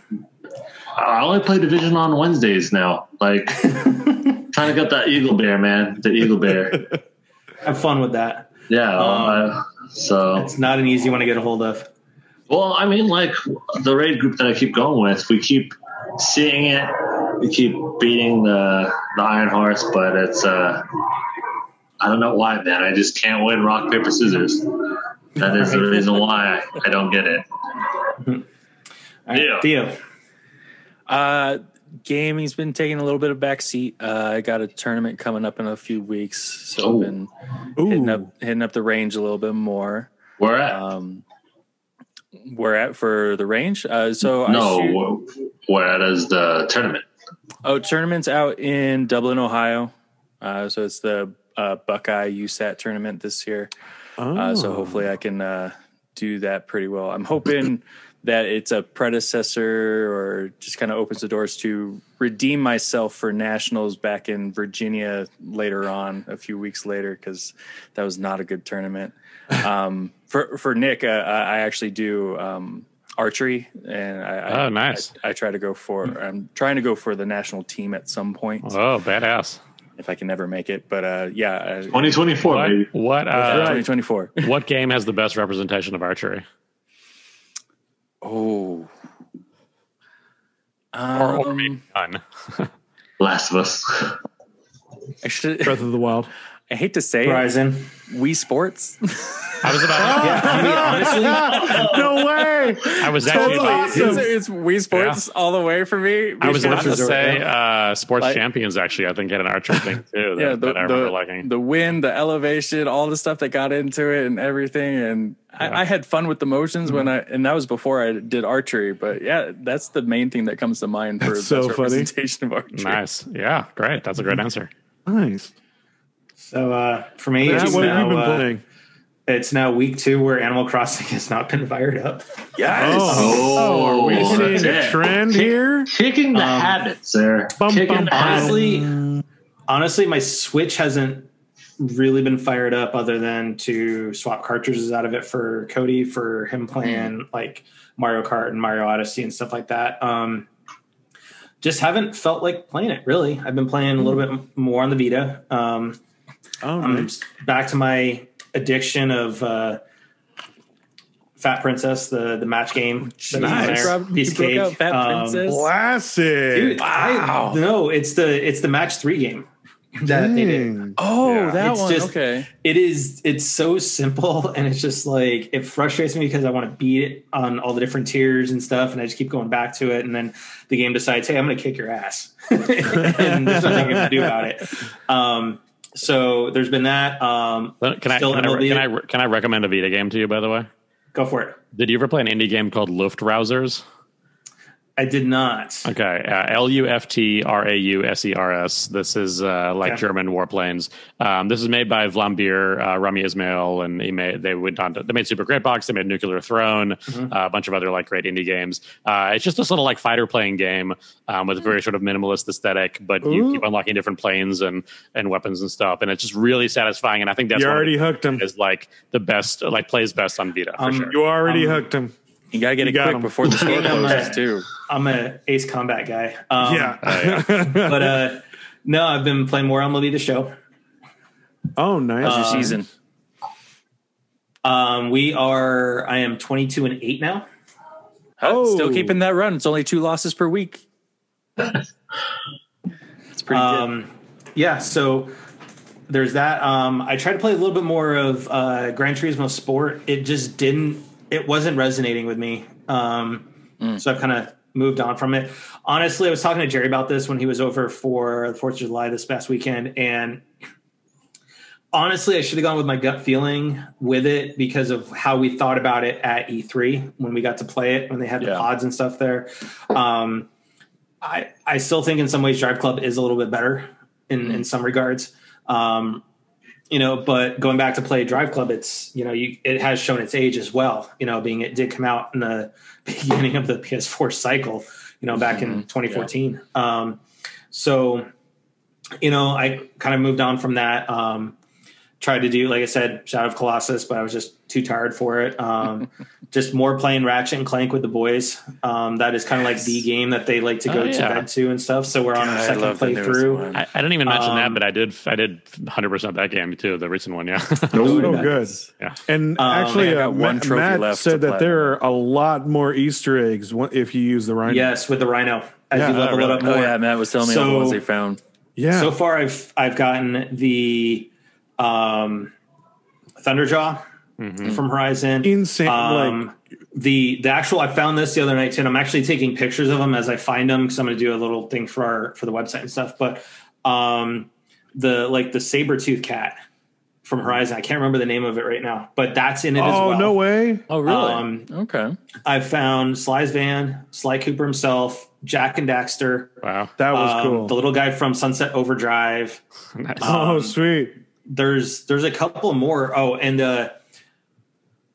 I only play Division on Wednesdays now. Like trying to get that Eagle Bear, man. The Eagle Bear. *laughs* Have fun with that. Yeah. Um, uh, so, It's not an easy one to get a hold of. Well, I mean, like the raid group that I keep going with, we keep seeing it. We keep beating the the Iron Horse, but it's uh, I don't know why, man. I just can't win rock paper scissors. That is the reason *laughs* why I, don't get it. *laughs* Right, Yeah. Theo. Uh, gaming's been taking a little bit of backseat. Uh, I got a tournament coming up in a few weeks, so Oh. I've been hitting up hitting up the range a little bit more. Where at? Um, where at for the range? Uh, so I shoot, no, wh- where at is the tournament? oh tournaments out in Dublin, Ohio. Uh, so it's the uh, Buckeye USAT tournament this year. Uh, so Oh. hopefully I can uh, do that pretty well. I'm hoping *laughs* that it's a predecessor or just kind of opens the doors to redeem myself for nationals back in Virginia later on, a few weeks later, because that was not a good tournament. Um, for for Nick, uh, I I actually do um, archery, and I, I Oh, nice. I, I try to go for. I'm trying to go for the national team at some point Oh, badass. if I can never make it. But uh, yeah, uh, 2024, What baby. what uh, 2024. what game has the best representation of archery? Oh. Or, or Um, maybe none. *laughs* Last of Us. I should. Breath of the Wild. *laughs* I hate to say it, Horizon. Wii Sports. I was about. Yeah, I mean, honestly, no way. I was actually. Totally. about- Awesome. it's, it's Wii Sports all the way for me. I was about to say uh, Sports Like- Champions. Actually, I think had an archery thing too. That, yeah, the, that I remember the, liking. the wind, the elevation, all the stuff that got into it, and everything. And I, I had fun with the motions when I, and that was before I did archery. But yeah, that's the main thing that comes to mind for That's so best funny. representation of archery. nice. Yeah, great. That's a great answer. Nice. So uh, for me, Matt, it's what have you now, been uh, playing? it's now week two where Animal Crossing *laughs* has not been fired up. Yes. Oh, are we Oh, seeing a it. trend here? Kicking the Um, habit, sir. Bum, Kicking bum, the habit. Honestly, honestly, my Switch hasn't really been fired up other than to swap cartridges out of it for Cody for him playing like Mario Kart and Mario Odyssey and stuff like that. Um, just haven't felt like playing it really. I've been playing a little bit more on the Vita. Um, Oh, I'm nice. back to my addiction of uh, Fat Princess, the the match game. that was on Nice. there. Rob, you Piece of cake. Fat Um, Princess? Classic. Dude, Wow. I, no, it's the it's the match three game. that they did. Oh, Yeah. that It's one. just- okay. It is. It's so simple, *laughs* and it's just like it frustrates me because I want to beat it on all the different tiers and stuff, and I just keep going back to it, and then the game decides, "Hey, I'm going to kick your ass," *laughs* and there's nothing you can do about it. Um, so there's been that. Um, Can I, can, I, can I can I recommend a Vita game to you? By the way, go for it. did you ever play an indie game called Luftrausers? I did not. Okay, uh, L U F T R A U S E R S. This is uh, like Okay. German warplanes. Um, this is made by Vlambeer, uh, Rami Ismail, and he made. They went on. To, they made Super Crate Box. They made Nuclear Throne, Mm-hmm. uh, a bunch of other like great indie games. Uh, it's just this little like fighter playing game um, with a very sort of minimalist aesthetic, but you keep unlocking different planes and and weapons and stuff, and it's just really satisfying. And I think that's You already hooked him. is like the best, like plays best on Vita for Um, sure. You already Um, hooked him. You gotta get You it got quick him. before the store Yeah, *laughs* I'm closes a- too. I'm a Ace Combat guy. Um, yeah. *laughs* but uh, no, I've been playing more on the lead the show. oh, nice. How's your season? Um, we are. I am 22 and eight now. Oh, Still oh. keeping that run. It's only two losses per week. It's pretty good. Um, yeah, so there's that. Um, I tried to play a little bit more of uh, Gran Turismo Sport. It just didn't. It wasn't resonating with me. Um, So I've kind of moved on from it. Honestly, I was talking to Jerry about this when he was over for the Fourth of July this past weekend, and honestly, I should have gone with my gut feeling with it because of how we thought about it at E3 when we got to play it when they had the pods and stuff there. Um, I I still think in some ways Drive Club is a little bit better in in some regards. Um, you know, but going back to play Drive Club, it's you know you it has shown its age as well. You know, being it did come out in the *laughs* beginning of the PS4 cycle. You know, back in 2014. Um, so you know, I kind of moved on from that. Um, tried to do, like I said, Shadow of Colossus, but I was just too tired for it. Um, *laughs* just more playing Ratchet and Clank with the boys. Um, that is kind of like the game that they like to go Oh, to bed to and stuff. So we're on our second love the playthrough. I, I didn't even mention that, Um, but I did. I did 100 percent that game too. The recent one, yeah. *laughs* Oh, Yeah. good. Yeah. And Um, actually, I uh, one Matt, trophy Matt left said to that there are a lot more Easter eggs one- if you use the Rhino. Yes, with the Rhino as Yeah, you level really? it up Oh more. yeah, Matt was telling me all the ones they found. Yeah. So far, I've I've gotten the um, Thunderjaw from Horizon. Insane. Um, like, the the actual I found this the other night too. And I'm actually taking pictures of them as I find them because I'm going to do a little thing for our for the website and stuff. But um, the like the saber tooth cat from Horizon. I can't remember the name of it right now, but that's in it as well. oh, no way. Oh really? Um, okay. I found Sly's Van, Sly Cooper himself, Jak and Daxter, Wow. That was um, cool. the little guy from Sunset Overdrive. *laughs* Nice. oh, um, sweet. There's there's a couple more. Oh, and uh,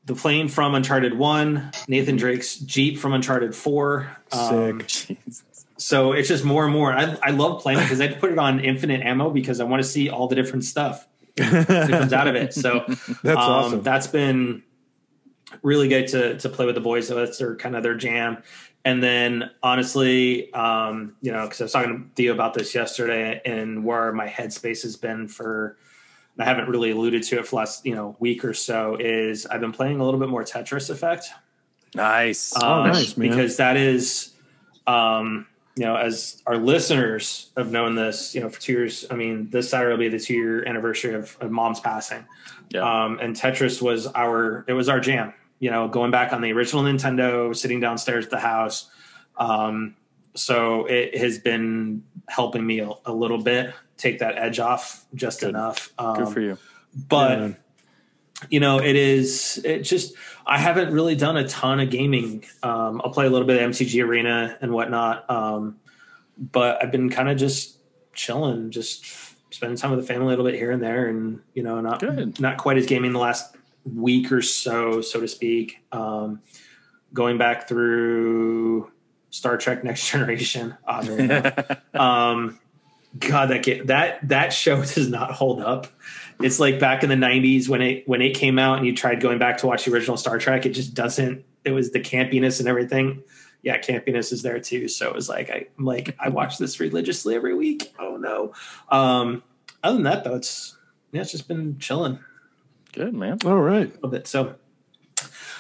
the plane from Uncharted One, Nathan Drake's Jeep from Uncharted Four. Um, Sick. So it's just more and more. I, I love playing because I put it on infinite ammo because I want to see all the different stuff that comes out of it. So *laughs* That's um, awesome. That's been really good to to play with the boys. So that's their kind of their jam. And then honestly, um, you know, because I was talking to Theo about this yesterday and where my headspace has been for I haven't really alluded to it for the last, you know, week or so, is I've been playing a little bit more Tetris Effect. Nice. Um, nice, man. Because that is, um, you know, as our listeners have known this, you know, for two years. I mean, this Saturday will be the two year anniversary of, of mom's passing. yeah. Um, and Tetris was our, it was our jam, you know, going back on the original Nintendo, sitting downstairs at the house. Um, so it has been helping me a, a little bit take that edge off just Good. enough. Um, Good for you. but Yeah. you know it is it just i haven't really done a ton of gaming um i'll play a little bit of MCG arena and whatnot um but i've been kind of just chilling just spending time with the family a little bit here and there and you know not Good. not quite as gaming the last week or so so to speak um going back through star trek next *laughs* generation oddly enough. *laughs* um god that ga- that that show *laughs* does not hold up. It's like back in the 90s when it when it came out and you tried going back to watch the original star trek it just doesn't it was the campiness and everything. Yeah campiness is there too. So it was like I, i'm like i watch this religiously every week. Oh no. Um other than that though it's yeah it's just been chilling. Good man. All right. a little bit. So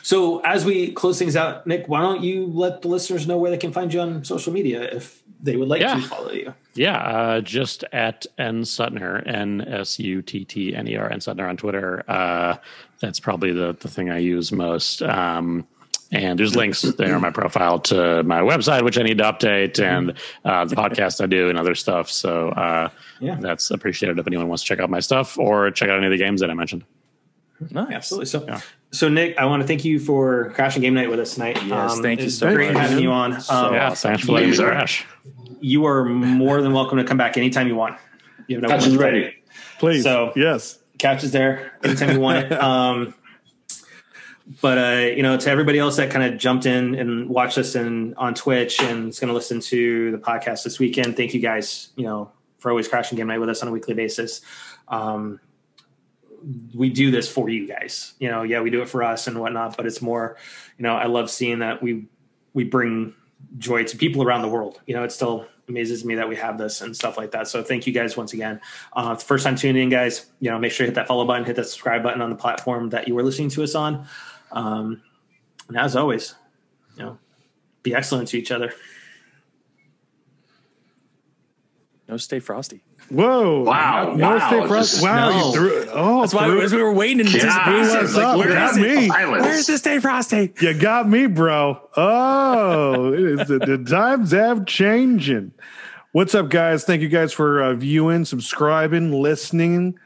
so as we close things out nick why don't you let the listeners know where they can find you on social media if they would like Yeah. to follow you Yeah, uh, just at N Suttner, N S U T T N E R, N Suttner on Twitter. Uh, that's probably the, the thing I use most. Um, and there's links there on my profile to my website, which I need to update, and uh, the podcast I do and other stuff. So uh, Yeah. that's appreciated if anyone wants to check out my stuff or check out any of the games that I mentioned. Nice. Absolutely. So, so Nick, I want to thank you for crashing game night with us tonight. Yes, thank you it's so great much. having you on. So Um, yeah, thanks for letting me crash. You are more than welcome to come back anytime you want. You have no Couch is ready. Please. So- yes. couch is there anytime you want it. *laughs* Um, but uh, you know, to everybody else that kind of jumped in and watched us in on Twitch and is going to listen to the podcast this weekend, thank you guys. You know, for always crashing game night with us on a weekly basis. Um, we do this for you guys. You know, yeah, we do it for us and whatnot, but it's more. You know, I love seeing that we we bring joy to people around the world. You know, it still amazes me that we have this and stuff like that. So thank you guys once again. Uh, first time tuning in, guys. You know, make sure you hit that follow button, hit that subscribe button on the platform that you were listening to us on. Um, and as always, you know, be excellent to each other. No, stay frosty. Whoa. Wow, No wow, stay just- Wow. no. You threw, oh, That's why threw- as we were waiting in anticipation. What's like, up? where Got is me. Where's the stay frosty? You got me, bro. Oh, it is, the, the times have changing. What's up, guys? Thank you guys for uh, viewing, subscribing, listening,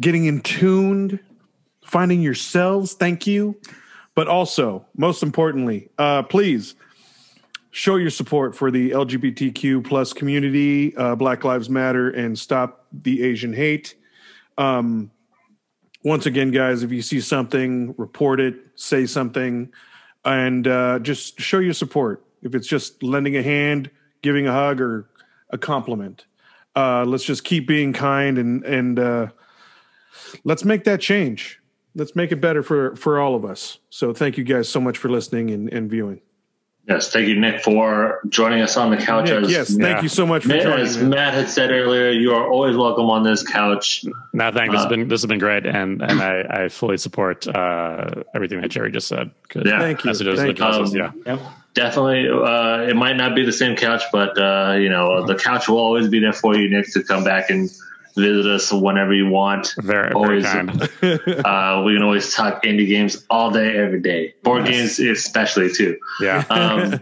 getting in tuned, finding yourselves. Thank you. But also, most importantly, uh, please show your support for the LGBTQ plus community, uh, Black Lives Matter, and stop the Asian hate. Um, once again, guys, if you see something, report it, say something, and uh, just show your support. If it's just lending a hand, giving a hug, or a compliment, uh, let's just keep being kind and and uh, let's make that change. Let's make it better for for all of us. So, thank you guys so much for listening and, and viewing. Yes, thank you, Nick, for joining us on the couch. Nick, as, yes, thank you so much for Matt, joining. as man. Matt had said earlier, you are always welcome on this couch. No, thank. This has Uh, been this has been great, and and I, I fully support uh, everything that Jerry just said. Yeah. Thank you. Thank you. Um, yeah. Yep. Definitely, uh, it might not be the same couch, but uh, you know the couch will always be there for you, Nick, to come back and visit us whenever you want. Very, very Always. kind. *laughs* Uh, we can always talk indie games all day, every day. Board games, especially too. Yeah. *laughs* Um,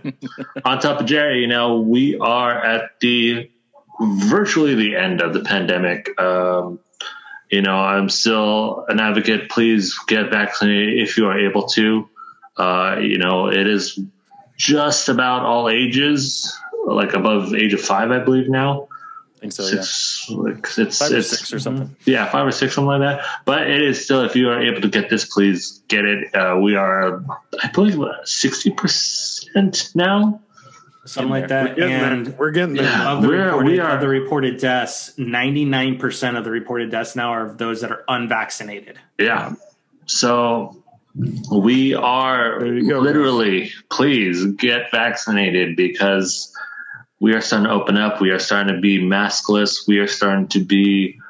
on top of Jerry, you know, we are at the virtually the end of the pandemic. Um, you know, I'm still an advocate. Please get vaccinated if you are able to. Uh, you know, it is just about all ages, like above age of five, I believe now. I think so, yeah. Six, like it's Five or six or something. yeah, five or six, something like that. But it is still, if you are able to get this, please get it. Uh, we are, I believe, sixty percent now. Something like that. We're And there. We're getting there. Yeah. of the We're- reported, we are- of the reported deaths, 99% of the reported deaths now are of those that are unvaccinated. Yeah. So we are There you go, literally, please get vaccinated because we are starting to open up. We are starting to be maskless. We are starting to be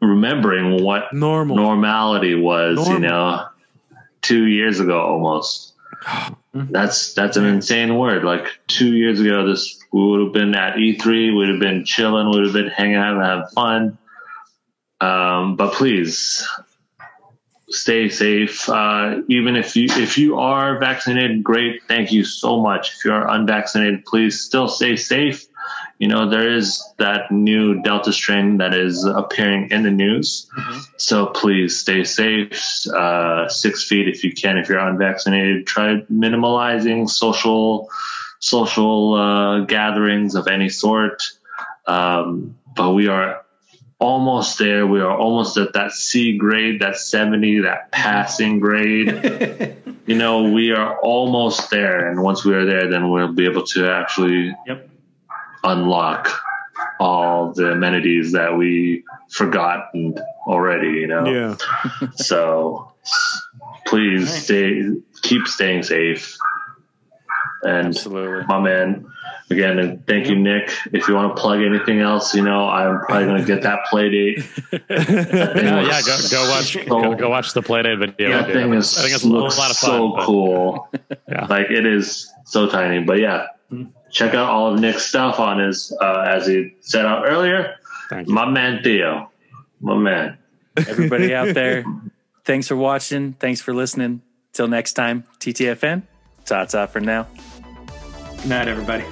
remembering what Normal. normality was, you know, two years ago almost. That's that's an insane word. Like two years ago, this we would have been at E3, We'd have been chilling, we would have been hanging out and having fun. Um, but please stay safe. Uh, even if you if you are vaccinated, great. Thank you so much. If you are unvaccinated, please still stay safe. You know there is that new Delta strain that is appearing in the news. So please stay safe. Uh, six feet if you can. If you're unvaccinated, try minimalizing social social uh, gatherings of any sort. Um, but we are almost there. We are almost at that C grade, that 70, that passing grade. *laughs* you know, we are almost there. And once we are there, then we'll be able to actually Yep. unlock all the amenities that we forgotten already, you know? Yeah. *laughs* So please stay, keep staying safe. And Absolutely. my man again, and thank you, Nick. If you want to plug anything else, you know, I'm probably going to get that Playdate. *laughs* yeah, yeah go, go, watch, so, go, go, watch the Playdate video. That thing is, I think it's looks a lot of fun, so but, cool. *laughs* Yeah. Like it is so tiny, but yeah, check out all of Nick's stuff on his, uh, as he said out earlier, my man, Theo, my man. Everybody out there. *laughs* Thanks for watching. Thanks for listening. Till next time, TTFN. Ta ta for now. Good night, everybody.